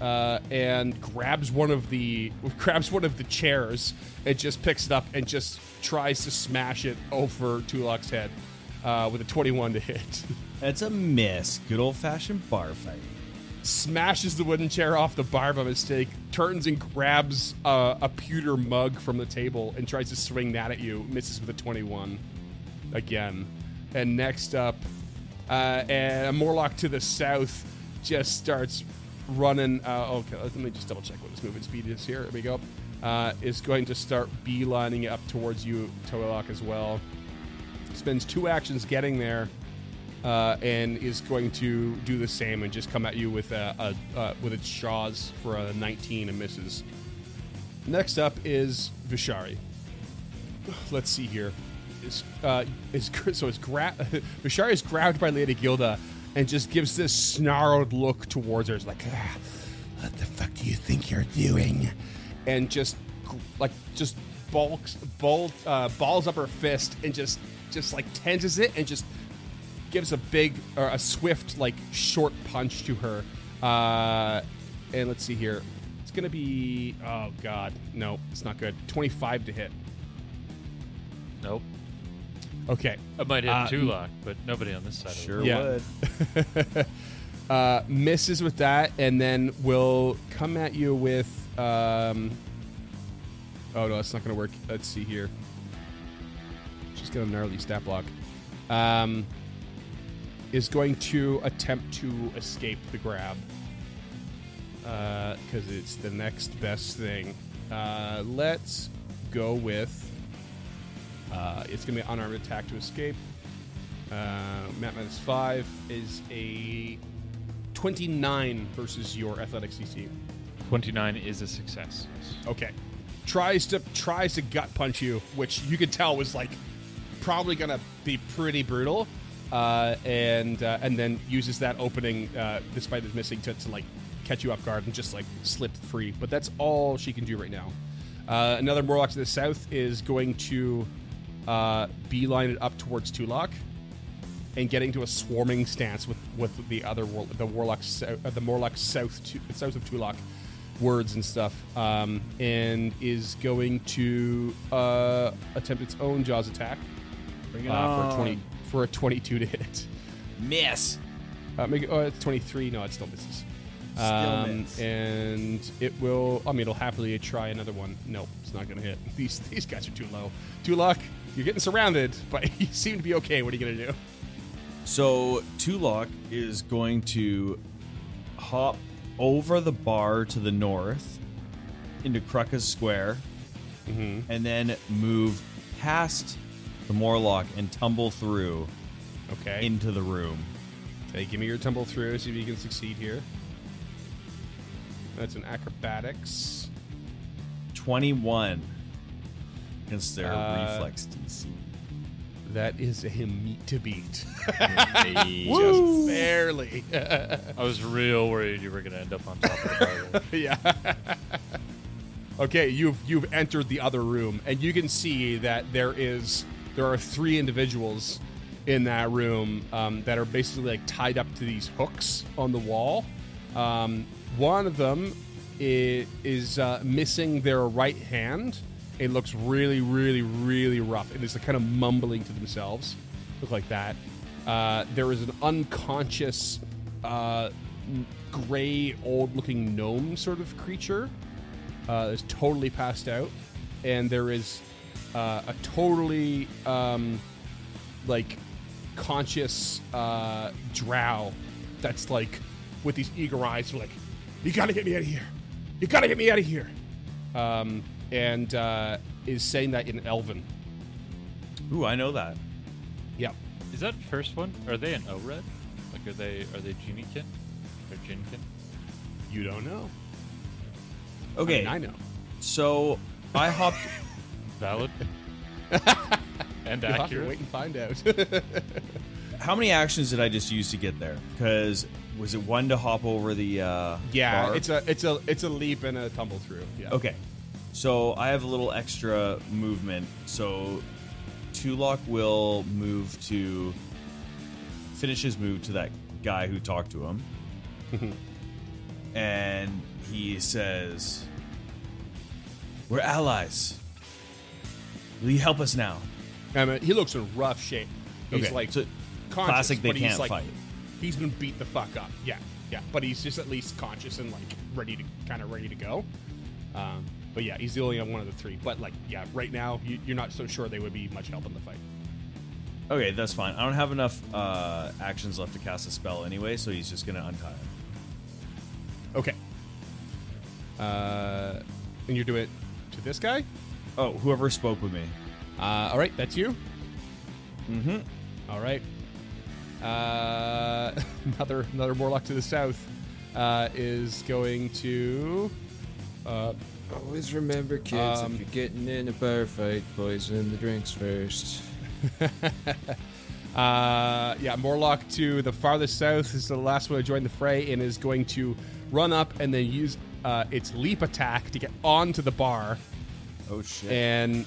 Uh, and grabs one of the grabs one of the chairs and just picks it up and just tries to smash it over Tulok's head uh, with a 21 to hit. That's a miss. Good old fashioned bar fight. Smashes the wooden chair off the bar by mistake. Turns and grabs uh, a pewter mug from the table and tries to swing that at you. Misses with a 21 again. And next up, uh, and a Morlock to the south just starts running. Uh, okay, let me just double check what his movement speed is here. Here we go. Uh, is going to start beelining up towards you, Tulok, as well. Spends two actions getting there, uh, and is going to do the same and just come at you with a, a uh, with its jaws for a 19 and misses. Next up is Vishari. Let's see here. Is uh, is so is gra- Vishari is grabbed by Lady Gilda and just gives this snarled look towards her. It's like, ah, What the fuck do you think you're doing? and just like just bulks ball, uh, balls up her fist and just just like tenses it and just gives a big or a swift like short punch to her uh and let's see here it's gonna be oh god no it's not good 25 to hit Nope. Okay I might hit Uh, lock, but nobody on this side. Sure Of Yeah. would. uh, misses with that, and then will come at you with. Um, oh no, that's not going to work. Let's see here. She's got a gnarly stat block. Um, is going to attempt to escape the grab because it's the next best thing. Uh, let's go with. Uh, it's going to be an unarmed attack to escape. Uh, Map minus five is a 29 versus your athletic DC. Twenty-nine is a success. Okay. Tries to tries to gut punch you, which you could tell was like probably gonna be pretty brutal, uh, and uh, and then uses that opening uh, despite it missing to, to like catch you off guard and just like slip free. But that's all she can do right now. Uh, another Morlock to the south is going to uh, beeline it up towards Tulok and getting to a swarming stance with, with the other war, the warlock uh, the Morlock south to, south of Tulok words and stuff, um, and is going to uh, attempt its own jaws attack Bring it uh, for a twenty for a twenty-two to hit. Miss. Uh, make it, oh, it's twenty-three. No, it still misses. Um, miss. and it will. I mean, it'll happily try another one. Nope, it's not going to hit. These these guys are too low. Tulok, you're getting surrounded, but you seem to be okay. What are you going to do? So Tulok is going to hop over the bar to the north into Krucka's Square, Mm-hmm. and then move past the Morlock and tumble through Okay. into the room. Okay, give me your tumble through. See if you can succeed here. That's an acrobatics. 21 against their Uh, reflex DC. That is a meet to beat. Just barely. I was real worried you were going to end up on top of the bar. yeah. okay, you've you've entered the other room, and you can see that there is there are three individuals in that room um, that are basically like tied up to these hooks on the wall. Um, one of them is, is uh, missing their right hand. It looks really, really, really rough, and is kind of mumbling to themselves. Look like that. Uh, there is an unconscious, uh, gray, old-looking gnome sort of creature uh, is totally passed out, and there is uh, a totally um, like conscious uh, drow that's like with these eager eyes, like, "You gotta get me out of here! You gotta get me out of here!" Um, and uh, is saying that in Elven. Ooh, I know that. Yeah. Is that first one? Are they an Oread? Like, are they are they Geniekin? Or Jinkin? You don't know. Okay, I, mean, I know. so I hopped. Valid. and You'll have to accurate. wait and find out. How many actions did I just use to get there? Because was it one to hop over the? Uh, yeah, bar? it's a it's a it's a leap and a tumble through. Yeah. Okay. So I have a little extra movement. So Tulok will move to finish his move to that guy who talked to him. and he says, "We're allies. Will you help us now?" I mean, he looks in rough shape. He's Okay, like so conscious, classic they but he's can't like, fight. He's been beat the fuck up. Yeah, yeah. But he's just at least conscious and like ready to kind of ready to go. Um, but yeah, he's the only one of the three. But like, yeah, right now you, you're not so sure they would be much help in the fight. Okay, that's fine. I don't have enough uh, actions left to cast a spell anyway, so he's just gonna untie him. Okay. Uh, and you do it to this guy. Oh, whoever spoke with me. Uh, all right, that's you. Mm-hmm. All right. Uh, another another warlock to the south uh, is going to. Uh, Always remember, kids, Um, if you're getting in a bar fight, poison the drinks first. uh, yeah, Morlock to the farthest south is the last one to join the fray and is going to run up and then use uh, its leap attack to get onto the bar. Oh shit. And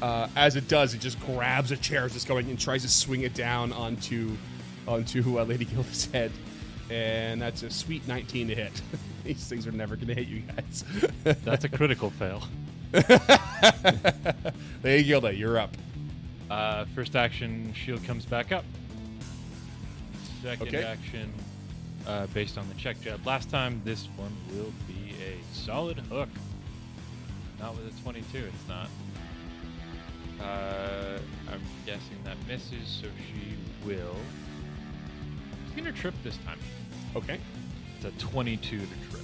uh, as it does, it just grabs a chair as it's going and tries to swing it down onto onto uh, Lady Gilda's head. And that's a sweet 19 to hit. These things are never going to hit you guys. That's a critical fail. Lady Gilda, you're up. Uh, first action, shield comes back up. Second Okay. action, uh, based on the check jab last time, this one will be a solid hook. Not with a 22, it's not. Uh, I'm guessing that misses, so she will. She's gonna trip this time. Okay. It's a 22 to trip.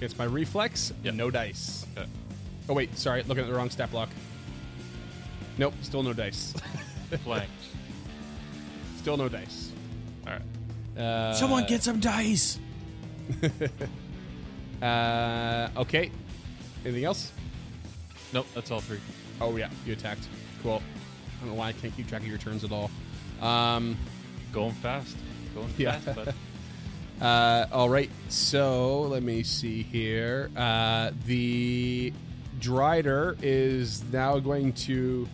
It's my reflex. Yep. No dice. Okay. Oh wait, sorry, looking at the wrong stat block. Nope, still no dice. Flanked. still no dice. All right. Uh, Someone get some dice. Uh, okay. Anything else? Nope, that's all three. Oh yeah, you attacked. Cool. I don't know why I can't keep track of your turns at all. Um, Going fast. Going Yeah. fast, but Uh, all right, so let me see here. Uh, the Drider is now going to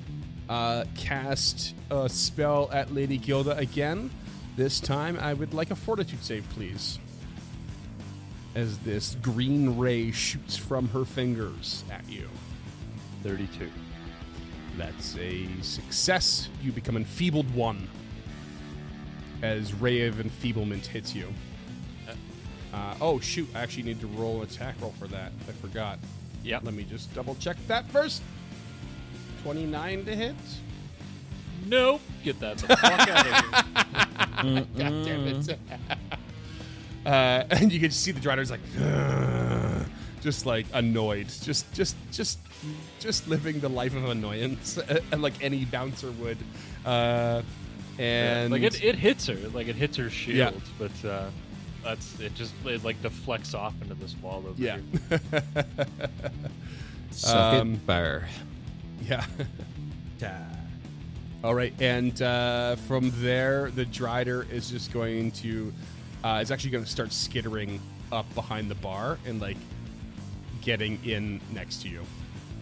uh, cast a spell at Lady Gilda again. This time, I would like a Fortitude save, please. As this green ray shoots from her fingers at you. 32. That's a success. You become enfeebled one. As Ray of Enfeeblement hits you. Uh, oh, shoot. I actually need to roll an attack roll for that. I forgot. Yeah. Let me just double check that first. 29 to hit. Nope. Get that the fuck out of here. God damn it. uh, and you can see the Drider's like, "Ugh," just like annoyed, just, just, just, just living the life of annoyance, and like any bouncer would. Uh, and like it, it hits her, like it hits her shield, Yeah. but uh, that's it. Just it like deflects off into this wall over yeah, here. Suck Um, it, bar. yeah. All right, and uh, from there, the Drider is just going to, uh, is actually going to start skittering up behind the bar and like getting in next to you.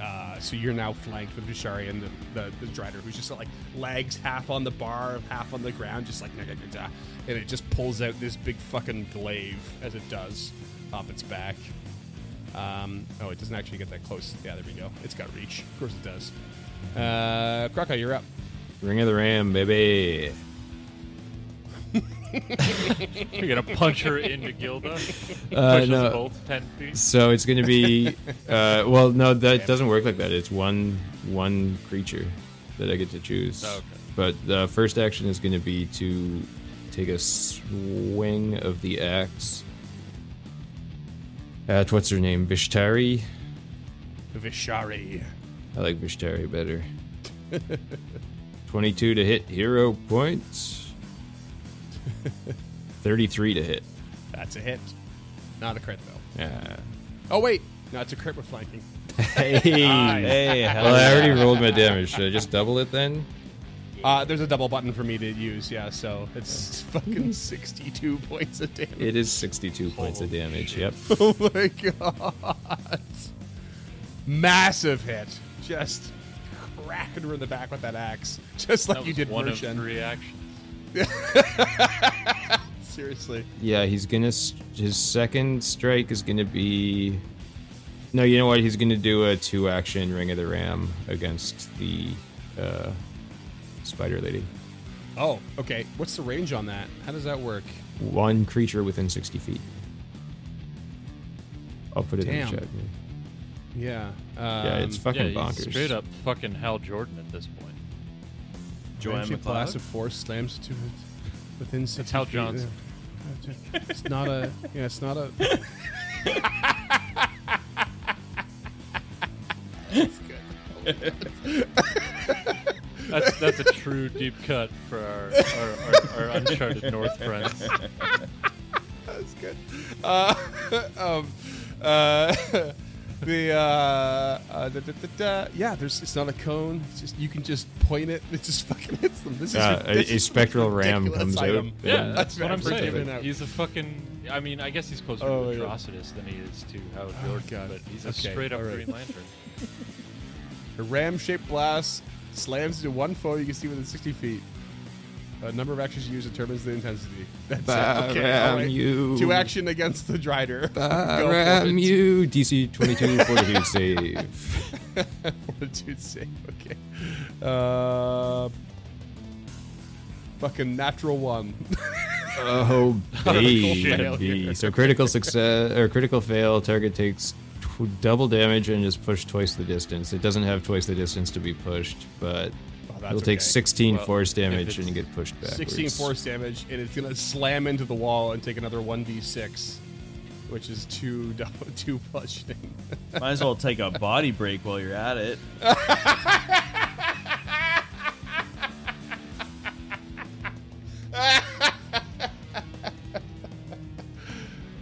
Uh, so you're now flanked with Vishari and the, the, the Drider, who's just like legs half on the bar, half on the ground, just like, and it just pulls out this big fucking glaive as it does off its back. Um, oh, it doesn't actually get that close. Yeah, there we go. It's got reach. Of course it does. Uh, Krucka, you're up. Ring of the Ram, baby. You're gonna punch her into Gilda. Uh, Push us no. both ten feet. So it's to be. Uh, well, no, that doesn't work like that. It's one one creature that I get to choose. Oh, okay. But the first action is to be to take a swing of the axe at what's her name, Vishtari. Vishari. I like Vishtari better. Twenty-two to hit, hero points. Thirty-three to hit. That's a hit. Not a crit, though. Yeah. Oh, wait. No, it's a crit with flanking. Hey. Hey, hell Well, I already rolled my damage. Should I just double it then? Uh, there's a double button for me to use, yeah, so it's fucking 62 points of damage. It is 62 points of damage. Yep. Oh my god. Massive hit. Just cracking her in the back with that axe. Just like That you did one of Mershen. three actions. Seriously. Yeah, he's gonna. His second strike is gonna be. No, you know what? He's gonna do a two action Ring of the Ram against the uh, Spider Lady. Oh, okay. What's the range on that? How does that work? One creature within 60 feet. I'll put it Damn. in the chat. Yeah. Yeah, it's um, fucking yeah, he's bonkers. straight up fucking Hal Jordan at this point. Joanne Range of McLeod? blast of force slams to it within 60 Hal feet. Johnson. Yeah. It's not a. Yeah, it's not a. That's that's a true deep cut for our our, our, our Uncharted North friends. That's good. Uh, um, uh, the uh, uh, da, da, da, da. yeah, there's it's not a cone. It's just you can just point it. It just fucking hits them. This Yeah, is a- a spectral ram ridiculous comes out. item. Yeah, Yeah, that's what I'm saying. out. He's a fucking. I mean, I guess he's closer Oh, to yeah. Atrocitus than he is to Hal Oh, Jordan, God. but he's a Okay, straight up all right. Green Lantern. A ram-shaped blast slams into one foe you can see within 60 feet. A number of actions you use determines the intensity. That's it. Okay, all right. you. Two action against the Drider. Go for Ram it. you. DC 22 fortitude save. Fortitude save. Okay. Uh, fucking natural one. Oh, baby. So critical success or critical fail, target takes double damage and is pushed twice the distance. It doesn't have twice the distance to be pushed, but that's it'll take okay. 16 Well, force damage and you get pushed backwards. 16 force damage, and it's gonna slam into the wall and take another 1d6, which is two double, two bludgeoning. Might as well take a body break while you're at it.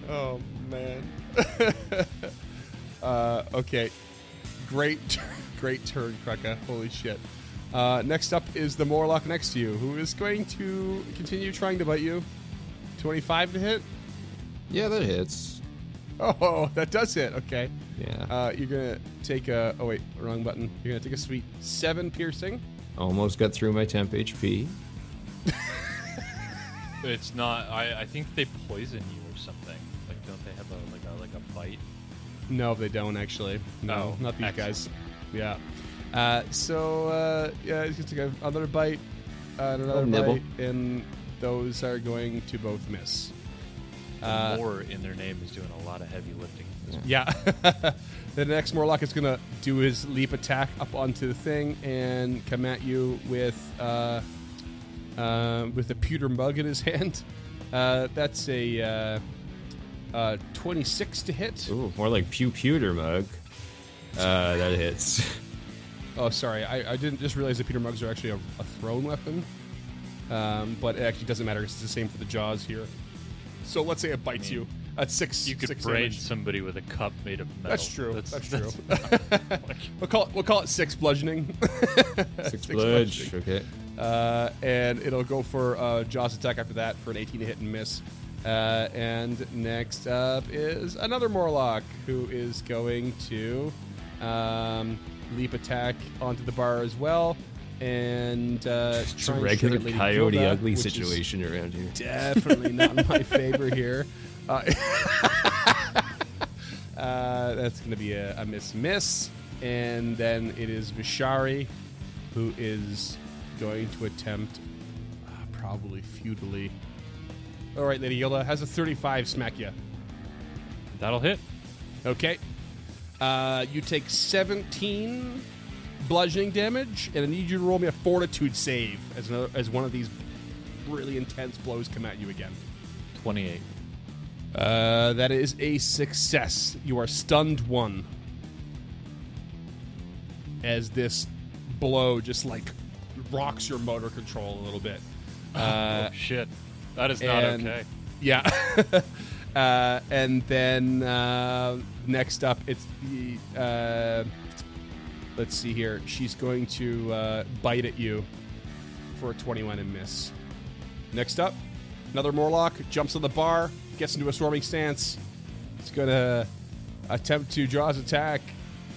Oh man. uh, okay. Great, great turn, Krucka. Holy shit. Uh, next up is the Morlock next to you, who is going to continue trying to bite you. 25 to hit. Yeah, that hits. Oh, that does hit. Okay. Yeah. Uh, you're gonna take a. Oh wait, wrong button. You're gonna take a sweet seven piercing. Almost got through my temp HP. It's not. I, I think they poison you or something. Like, don't they have a like a like a bite? No, they don't actually. No, Oh, not these excellent. guys. Yeah. Uh, so uh, yeah, he's gonna take another bite, uh, and another nibble. bite, and those are going to both miss. The Uh, more in their name is doing a lot of heavy lifting. Yeah. the next Morlock is gonna do his leap attack up onto the thing and come at you with uh, uh, with a pewter mug in his hand. Uh, that's a uh, uh, 26 to hit. Ooh, more like pew pewter mug. Uh, that hits. Oh, sorry. I, I didn't just realize that pewter mugs are actually a, a thrown weapon. Um, but it actually doesn't matter. It's the same for the jaws here. So let's say it bites you. At six. You could six braid damage. somebody with a cup made of metal. That's true. That's, true. like- we'll call it. We'll call it six bludgeoning. Six bludge. bludgeoning. Okay. Uh, and it'll go for uh, Jaws attack after that for an 18 to hit and miss. Uh, and next up is another Morlock who is going to um, leap attack onto the bar as well. And uh, It's try a regular strike coyote Gilda, ugly situation around here. Definitely not in my favor here. Uh, uh, that's going to be a, a miss miss. And then it is Vishari who is going to attempt, uh, probably futilely. All right, Lady Yoda has a 35 smack you. That'll hit. Okay. Uh, you take 17 bludgeoning damage, and I need you to roll me a fortitude save as, another, as one of these really intense blows come at you again. Twenty-eight. Uh, that is a success. You are stunned one. As this blow just like rocks your motor control a little bit. Uh, oh shit. That is not and- okay. yeah. uh, and then uh, next up, it's the. Uh, let's see here. She's going to uh, bite at you for a 21 and miss. Next up, another Morlock jumps on the bar, gets into a swarming stance. It's going to attempt to draw his attack.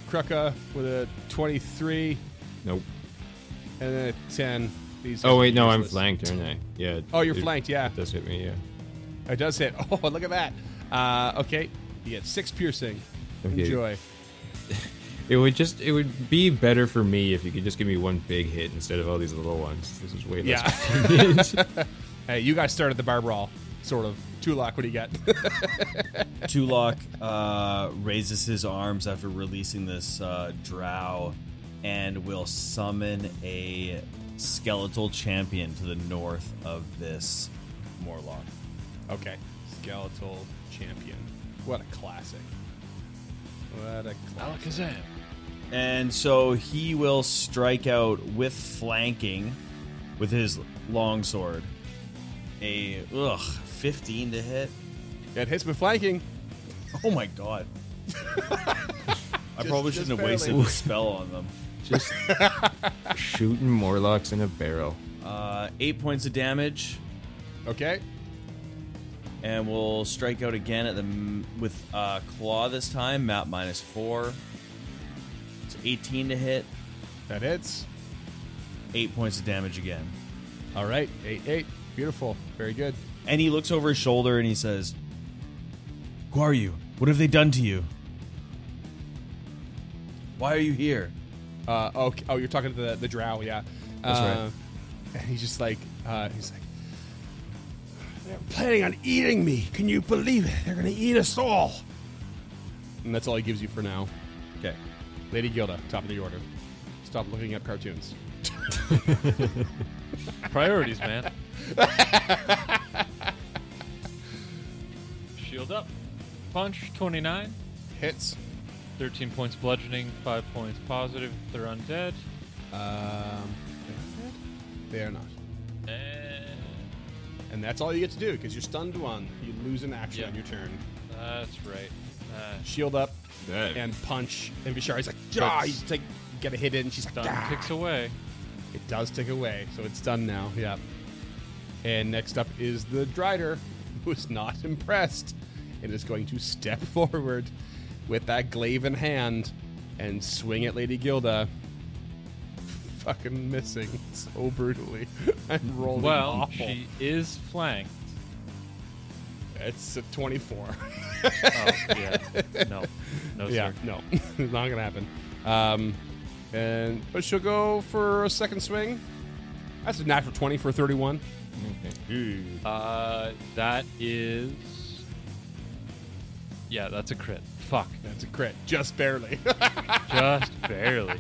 Krucka with a 23 Nope. and then a 10. These Oh wait, no, I'm flanked, aren't I? Yeah. Oh, you're it- flanked, yeah. It does hit me, yeah. It does hit. Oh, look at that. Uh, okay, you get six piercing. Okay. Enjoy. It would just it would be better for me if you could just give me one big hit instead of all these little ones. This is way less Yeah. Hey, you guys started the bar brawl, sort of. Tulok, what do you got? Tulok uh, raises his arms after releasing this uh, drow and will summon a skeletal champion to the north of this Morlock. Okay, skeletal champion. What a classic. What a classic. Alakazam. And so he will strike out with flanking with his longsword. A ugh, 15 to hit. It hits with flanking. Oh my god. I probably just shouldn't have wasted barely. the spell on them. just shooting Morlocks in a barrel. Uh, eight points of damage, Okay. And we'll strike out again at the with uh, claw this time. Map minus four. It's 18 to hit. That hits. Eight points of damage again. All right. 8 8. Beautiful. Very good. And he looks over his shoulder and he says, "Who are you? What have they done to you? Why are you here?" Uh, oh, oh, you're talking to the, the drow, yeah. That's uh, right. And he's just like, uh, he's like, They're planning on eating me. Can you believe it? They're gonna eat us all. and that's all he gives you for now. Okay. Lady Gilda, top of the order. Stop looking up cartoons. Priorities, man. Shield up. Punch 29. Hits. 13 points bludgeoning, 5 points positive. They're undead. Um, they are not. And And that's all you get to do because you're stunned one. You lose an action Yeah. on your turn. that's right. Uh, Shield up That and punch. And Vishari's like, ah, you take, get a hit in. She's like, stun ah. kicks away. It does tick away, so it's done now. Yeah. And next up is the Drider, who is not impressed and is going to step forward with that glaive in hand and swing at Lady Gilda. Fucking missing so brutally. I'm rolling Well, awful. she is flanked. It's a 24. Oh, yeah. No. No, yeah, sir. no, it's not gonna happen. Um, and but she'll go for a second swing. That's a natural 20 for 31. Uh, that is. Yeah, that's a crit. Fuck. That's a crit, just barely. Just barely.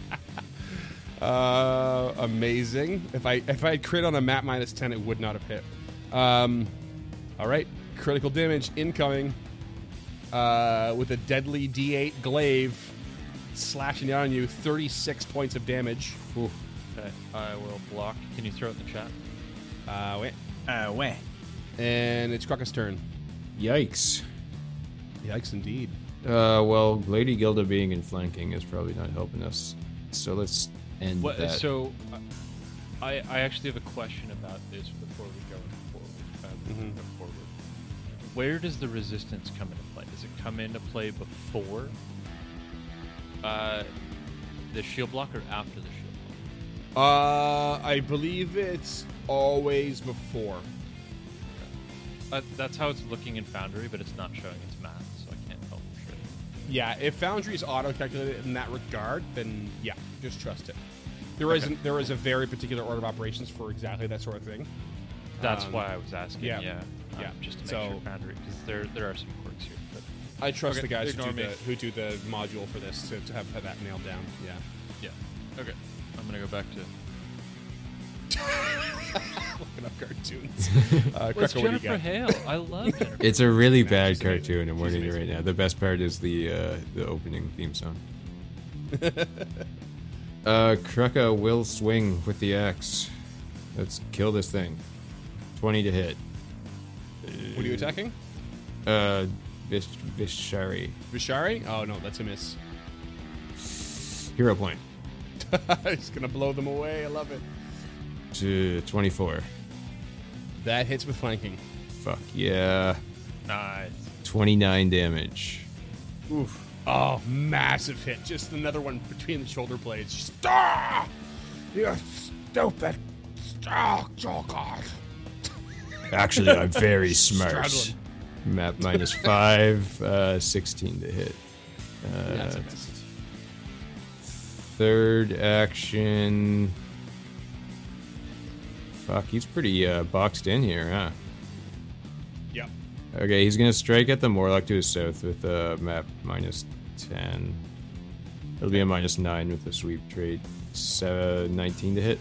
Uh, amazing. If I if I had crit on a map minus ten, it would not have hit. Um, all right, critical damage incoming. Uh, with a deadly D8 glaive slashing down on you, thirty-six points of damage. Okay, I will block. Can you throw it in the chat? Uh, wait, Uh, weh. and it's Krucka's turn. Yikes. Yikes, indeed. Uh, well, Lady Gilda being in flanking is probably not helping us. So let's end What, that. so, uh, I I actually have a question about this before we go forward. Uh, Mhm. go forward. Where does the resistance come into play? Does it come into play before uh, the shield block or after the shield block? Uh, I believe it's always before. Uh, that's how it's looking in Foundry, but it's not showing its math, Yeah, if Foundry is auto-calculated in that regard, then yeah, just trust it. There not there is a very particular order of operations for exactly that sort of thing. That's Um, why I was asking. yeah, Yeah, um, yeah. just to make So- sure Foundry, because there there are some quirks here. But I trust Okay, the guys who do, ignore the, who do the module for this to, to have, have that nailed down. Yeah. yeah, okay. I'm gonna go back to. Looking up cartoons. Uh, Well, it's Krucka, what do you Jennifer got? Hale. I love Jennifer. it's a really Nah, bad she's amazing. cartoon. I'm She's warning you right now. The best part is the uh, the opening theme song. uh, Krucka will swing with the axe. Let's kill this thing. 20 to hit. What are you attacking? Uh, Vish- Vishari. Vishari? Oh no, that's a miss. Hero point. He's gonna blow them away. I love it. To 24. That hits with flanking. Fuck yeah. nice. 29 damage. Oof. Oh, massive hit. Just another one between the shoulder blades. Just, ah! You stupid. Oh, oh God. Actually, I'm very smart. Map minus five, uh, 16 to hit. Uh, That's a third action. Fuck, he's pretty uh, boxed in here, huh? Yep. Okay, he's gonna strike at the Morlock to his south with a map minus 10. It'll be a minus 9 with the sweep trait. So, 19 to hit.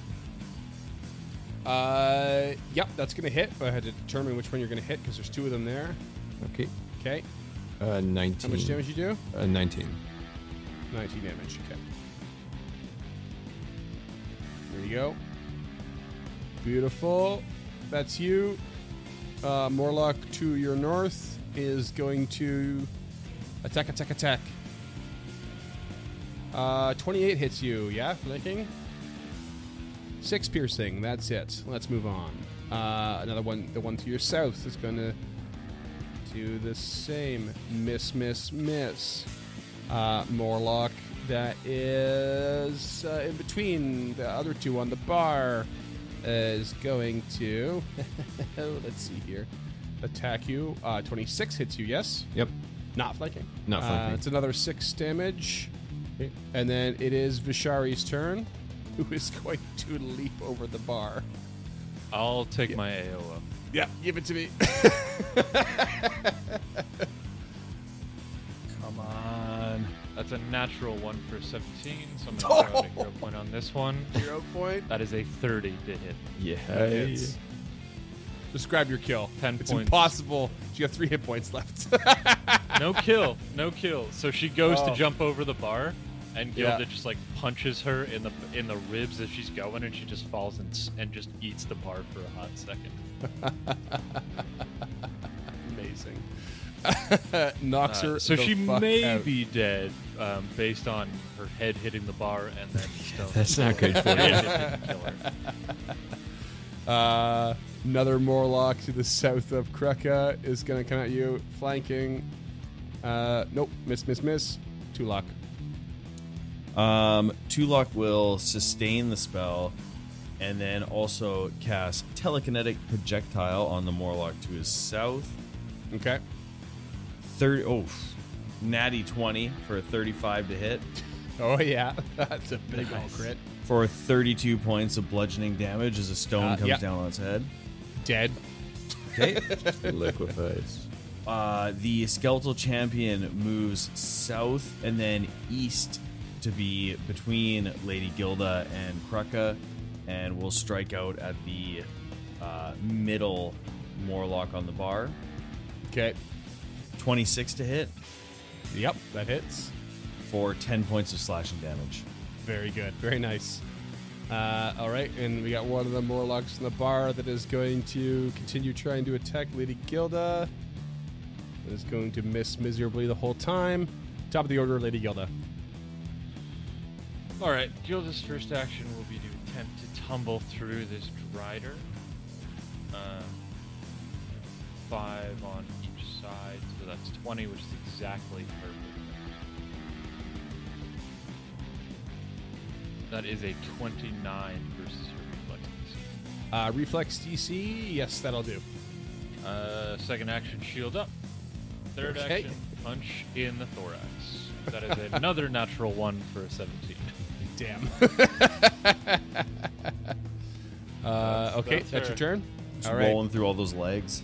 Uh, yep, that's gonna hit. But I had to determine which one you're gonna hit because there's two of them there. Okay. Okay. Uh, 19. How much damage you do? Uh, 19. 19 damage. Okay. There you go. Beautiful. That's you. Uh, Morlock to your north is going to attack, attack, attack. Uh, 28 hits you. Yeah, flanking. Six piercing. That's it. Let's move on. Uh, another one. The one to your south is going to do the same. Miss, miss, miss uh, Morlock that is uh, in between the other two on the bar is going to let's see here attack you uh, 26 hits you yes Yep. not flanking Not uh, flanking. it's another six damage and then it is Vishari's turn who is going to leap over the bar I'll take my AO up. yeah give it to me Come on. That's a natural one for 17, so I'm going to throw out a hero point on this one. hero point That is a 30 to hit. Yeah. hits. describe your kill 10 it's points. impossible you have three hit points left No kill, no kill. So she goes Oh. to jump over the bar, and Yeah. Gilda just like punches her in the in the ribs as she's going, and she just falls and s- and just eats the bar for a hot second. Amazing. Knocks Uh, her. so the she fuck may out. be dead um, based on her head hitting the bar and then stone. That's not good for you. Yeah, it didn't kill her. Uh, another Morlock to the south of Krucka is going to come at you, flanking. Uh, nope, miss, miss, miss. Tulok. Um, Tulok will sustain the spell and then also cast telekinetic projectile on the Morlock to his south. Okay. 30 oh natty 20 for a 35 to hit Oh yeah, that's a big old crit. for 32 points of bludgeoning damage as a stone Uh, comes yeah. down on its head. Dead. Okay. Liquefies. uh, the skeletal champion moves south and then east to be between Lady Gilda and Krucka, and will strike out at the uh, middle Morlock on the bar. Okay. 26 to hit Yep, that hits. for 10 points of slashing damage. Very good. Very nice. Uh, all right, and we got one of the Morlocks in the bar that is going to continue trying to attack Lady Gilda. That is going to miss miserably the whole time. Top of the order, Lady Gilda. All right, Gilda's first action will be to attempt to tumble through this Drider. Um, five on 20, which is exactly perfect. That is a 29 versus her reflex. DC. Uh, reflex DC, yes, that'll do. Uh, second action, shield up. Third Okay. action, punch in the thorax. That is another natural one for a 17. Damn. uh, okay, that's that's, your turn. Just All right. rolling through all those legs.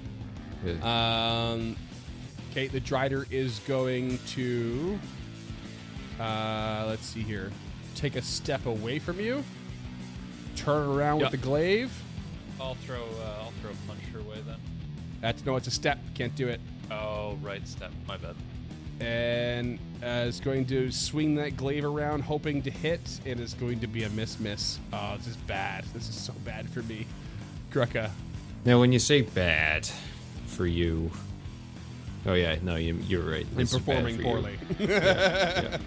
Um, okay, the Drider is going to. Uh, let's see here. Take a step away from you. Turn around Yep. with the glaive. I'll throw. Uh, I'll throw a punch her way then. That's no, it's a step. Can't do it. Oh, right step. My bad. And uh, is going to swing that glaive around, hoping to hit. and It is going to be a miss, miss. Oh, this is bad. This is so bad for me. Kruka. Now, when you say bad for you, oh yeah, no, you, you're right. I'm This is bad performing for you. poorly.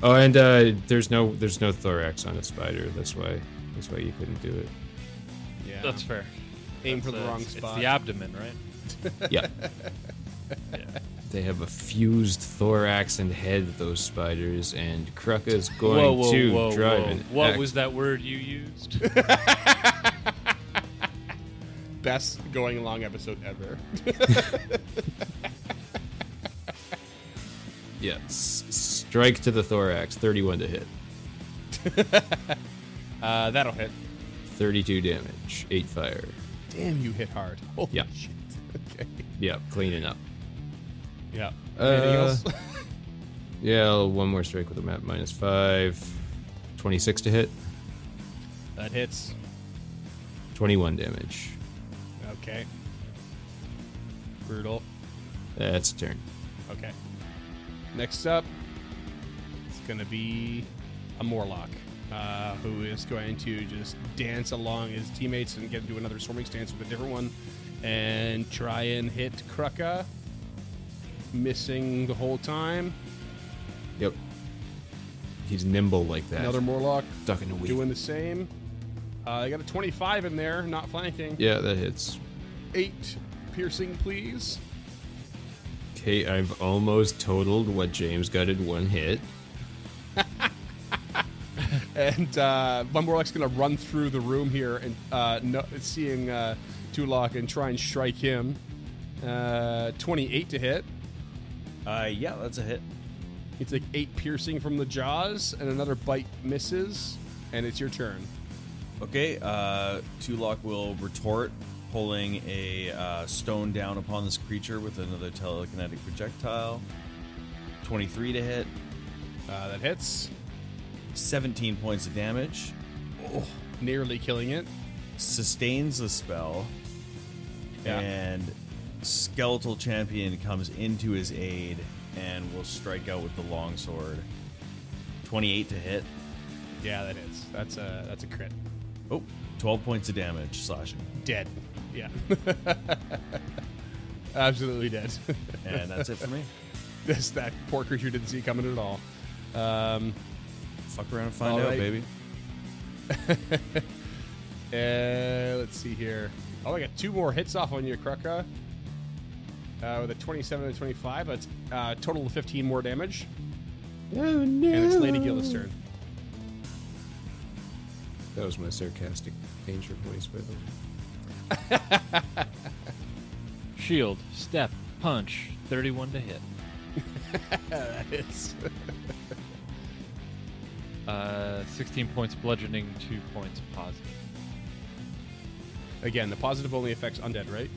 Oh, and uh, there's no there's no thorax on a spider. That's why that's why you couldn't do it. yeah. That's fair. Aim for That's, the uh, wrong spot. It's the abdomen, right? Yeah, Yeah. they have a fused thorax and head. Those spiders, and Krucka's going whoa, whoa, to whoa, drive whoa. an What act- was that word you used? best going long episode ever. Yes. Strike to the thorax. 31 to hit. Uh, that'll hit. 32 damage. 8 fire. Damn, you hit hard. Holy Yeah. shit. Okay. Yep. Cleaning up. Yeah. Uh, Anything else? Yeah, one more strike with a map minus 5. 26 to hit. that hits. 21 damage. Okay. Brutal. That's a turn. Next up, it's going to be a Morlock, uh, who is going to just dance along his teammates and get into another swarming stance with a different one and try and hit Krucka. Missing the whole time. Yep. He's nimble like that. Another Morlock Duck in the weed. doing the same. Uh, I got a 25 in there, not flanking. Yeah, that hits. Eight piercing, please. Okay, I've almost totaled what James got in one hit. And uh, one Morlock's going to run through the room here and uh, no, seeing uh, Tulok and try and strike him. Uh, 28 to hit. Uh, yeah, that's a hit. It's like eight piercing from the jaws, and another bite misses, and it's your turn. Okay, uh, Tulok will retort, pulling a uh, stone down upon this creature with another telekinetic projectile. 23 to hit, Uh, that hits, 17 points of damage, nearly killing it. sustains the spell, Yeah. and Skeletal Champion comes into his aid and will strike out with the longsword. 28 to hit. Yeah, that hits. That's a that's a crit. Oh, 12 points of damage slashing. Dead. Yeah. Absolutely dead. And that's it for me. this that poor creature didn't see coming at all. Um, Fuck around and find out, right. baby. Uh, let's see here. Oh, I got two more hits off on you, Krucka. Uh, with a 27 and a 25. That's uh, total of 15 more damage. Oh no! And it's Lady Gilda's turn. That was my sarcastic danger voice, by the way. Shield, step, punch, 31 to hit. that hits. Uh, 16 points bludgeoning, 2 points positive. Again, the positive only affects undead, right?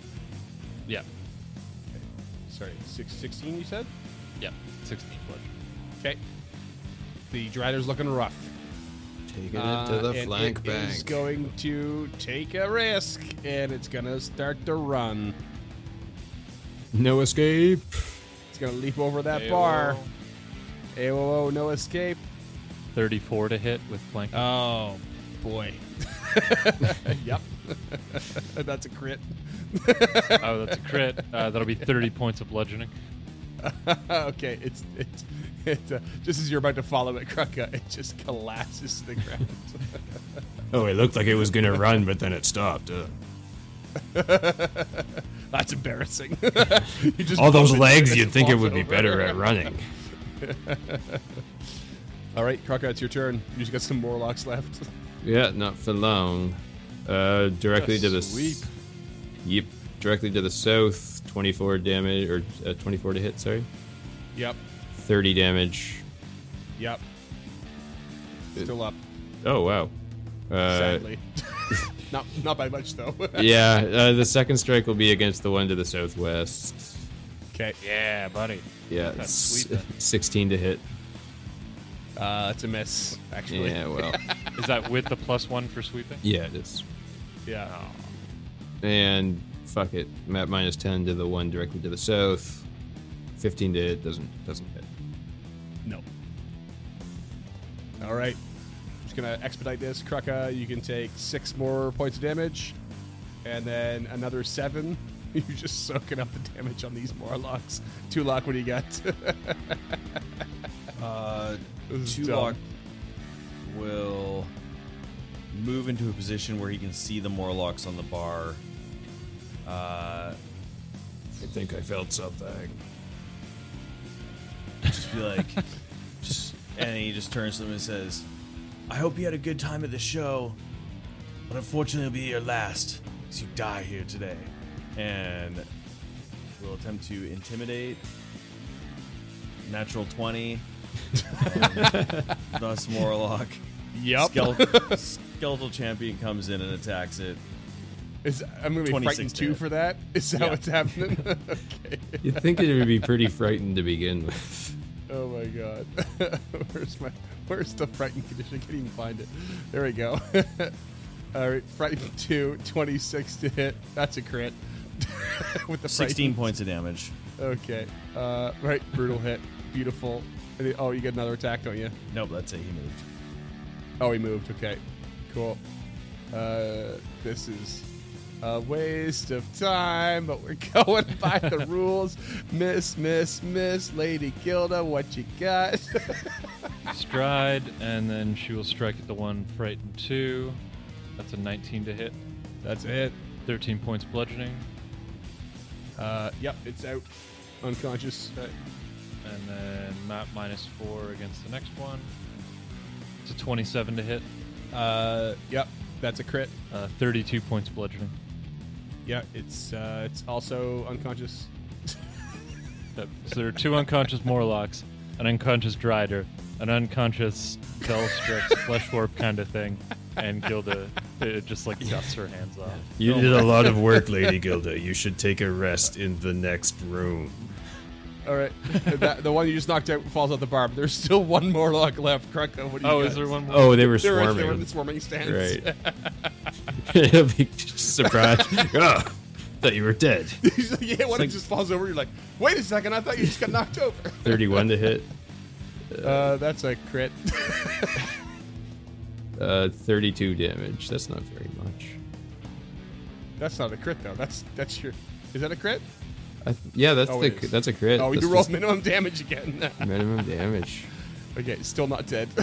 Yeah, Sorry, six, 16 you said? yeah, 16 bludgeoning. Okay. The Drider's looking rough. Taking Uh, it to the and flank it is bank. going to take a risk, and it's going to start to run. No escape. It's going to leap over that Ayo. bar. AOO, no escape. 34 to hit with flanking. Oh, boy. yep. That's a crit. oh, that's a crit. Uh, that'll be 30 points of bludgeoning. okay, it's it's it, uh, just as you're about to follow it, Krucka, it just collapses to the ground. Oh, it looked like it was gonna run, but then it stopped. Uh, That's embarrassing. You just all those legs, you'd think it would be over. better at running. All right, Krucka, it's your turn. You just got some Morlocks left. Yeah, not for long. Uh, directly to the Sweep. s- Yep, directly to the south. Twenty-four damage, or uh, twenty-four to hit. Sorry, Yep, thirty damage. yep. Still up, Oh wow. Uh, sadly. not not by much though. yeah, uh, the second strike will be against the one to the southwest. okay, Yeah, buddy. Yeah, That's s- sweet, 16 to hit. uh, that's a miss. Actually, Yeah, well, Is that with the plus one for sweeping? yeah, it is. yeah. And fuck it, map minus 10 to the one directly to the south. 15 to hit doesn't doesn't hit. No. All right. Just gonna expedite this, Krucka. You can take six more points of damage, and then another seven. You're just soaking up the damage on these Morlocks. Tulok. What do you got? Uh, This is Tulok dumb. will move into a position where he can see the Morlocks on the bar. Uh, I think I felt something. Just be like, just, and he just turns to them and says, "I hope you had a good time at the show, but unfortunately, it'll be your last. 'cause you die here today. and we'll attempt to intimidate. Natural 20. Um, thus Morlock. Yep. Skeletal, skeletal champion comes in and attacks it. Is, I'm going to be frightened to two for that? Is that Yeah. what's happening? okay. You'd think it would be pretty frightened to begin with. Oh my god. where's my where's the frightened condition? I can't even find it. There we go. All right, frightened 2, 26 to hit. That's a crit. With the 16 frightened. points of damage. Okay. Uh, right, brutal hit. Beautiful. And then- Oh, you get another attack, don't you? Nope, that's it. He moved. Oh, he moved. Okay. Cool. Uh, this is a waste of time, but we're going by the rules. Miss, miss, miss, Lady Gilda, what you got? Stride, and then she will strike at the one frightened two. That's a 19 to hit. That's it. 13 points bludgeoning, Uh, yep, it's out. Unconscious. Uh, and then map minus four against the next one. It's a 27 to hit. Uh, yep, that's a crit. Uh, 32 points bludgeoning. Yeah, it's uh, it's also unconscious. Yep. So there are two unconscious Morlocks, an unconscious Drider, an unconscious Bellstrix flesh warp kind of thing, and Gilda uh, just like dusts her hands off. You did a lot of work, Lady Gilda. You should take a rest in the next room. All right, that, the one you just knocked out falls off the bar. But there's still one more lock left. Krunko, what do you Oh, got? is there one more? Oh, they were There is, swarming. there were the swarming stance. Right. He'll be surprised. Ah, thought you were dead. He's like, yeah, one just falls over. You're like, wait a second, I thought you just got knocked over. 31 to hit. Uh, that's a crit. Uh, 32 damage. That's not very much. that's not a crit though. That's that's your. Is that a crit? I th- yeah, that's Oh, the it is. that's a crit. Oh, That's you rolled just minimum damage again. minimum damage. okay, still not dead.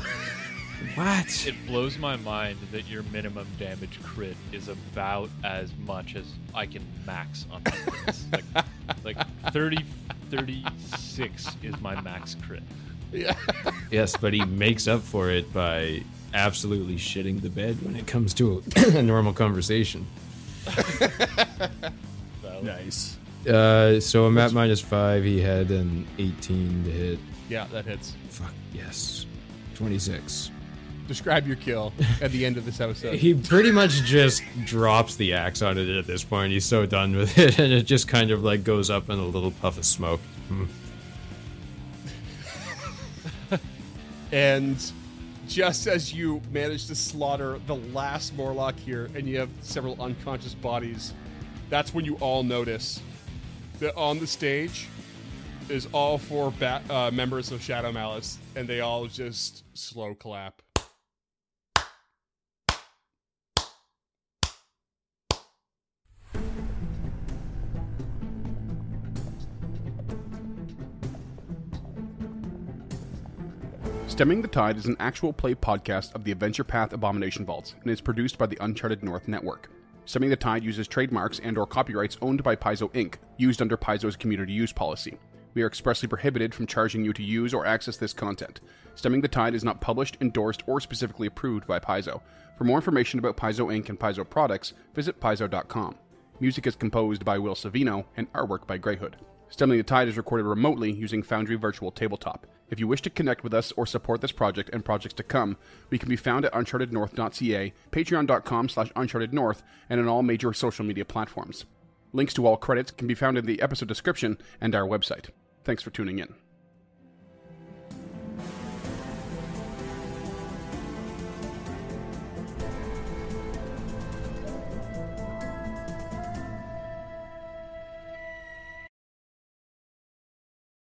What? It blows my mind that your minimum damage crit is about as much as I can max on my crits. like, like 30, 36 is my max crit. yeah. Yes, but he makes up for it by absolutely shitting the bed when it comes to a, a normal conversation. Nice. Uh, so I'm at minus five. He had an 18 to hit. Yeah, that hits. Fuck yes, 26. Describe your kill at the end of this episode. He pretty much just drops the axe on it at this point. He's so done with it, and it just kind of like goes up in a little puff of smoke. Hmm. And just as you manage to slaughter the last Morlock here, and you have several unconscious bodies, that's when you all notice that on the stage is all four ba- uh, members of Shadow Malice, and they all just slow clap. Stemming the Tide is an actual play podcast of the Adventure Path Abomination Vaults and is produced by the Uncharted North Network. Stemming the Tide uses trademarks and or copyrights owned by Paizo Inc., used under Paizo's community use policy. We are expressly prohibited from charging you to use or access this content. Stemming the Tide is not published, endorsed, or specifically approved by Paizo. For more information about Paizo Inc. and Paizo products, visit paizo.com. Music is composed by Will Savino and artwork by GrayHood. Stemming the Tide is recorded remotely using Foundry Virtual Tabletop. If you wish to connect with us or support this project and projects to come, we can be found at unchartednorth.ca, patreon.com slash unchartednorth, and on all major social media platforms. Links to all credits can be found in the episode description and our website. Thanks for tuning in.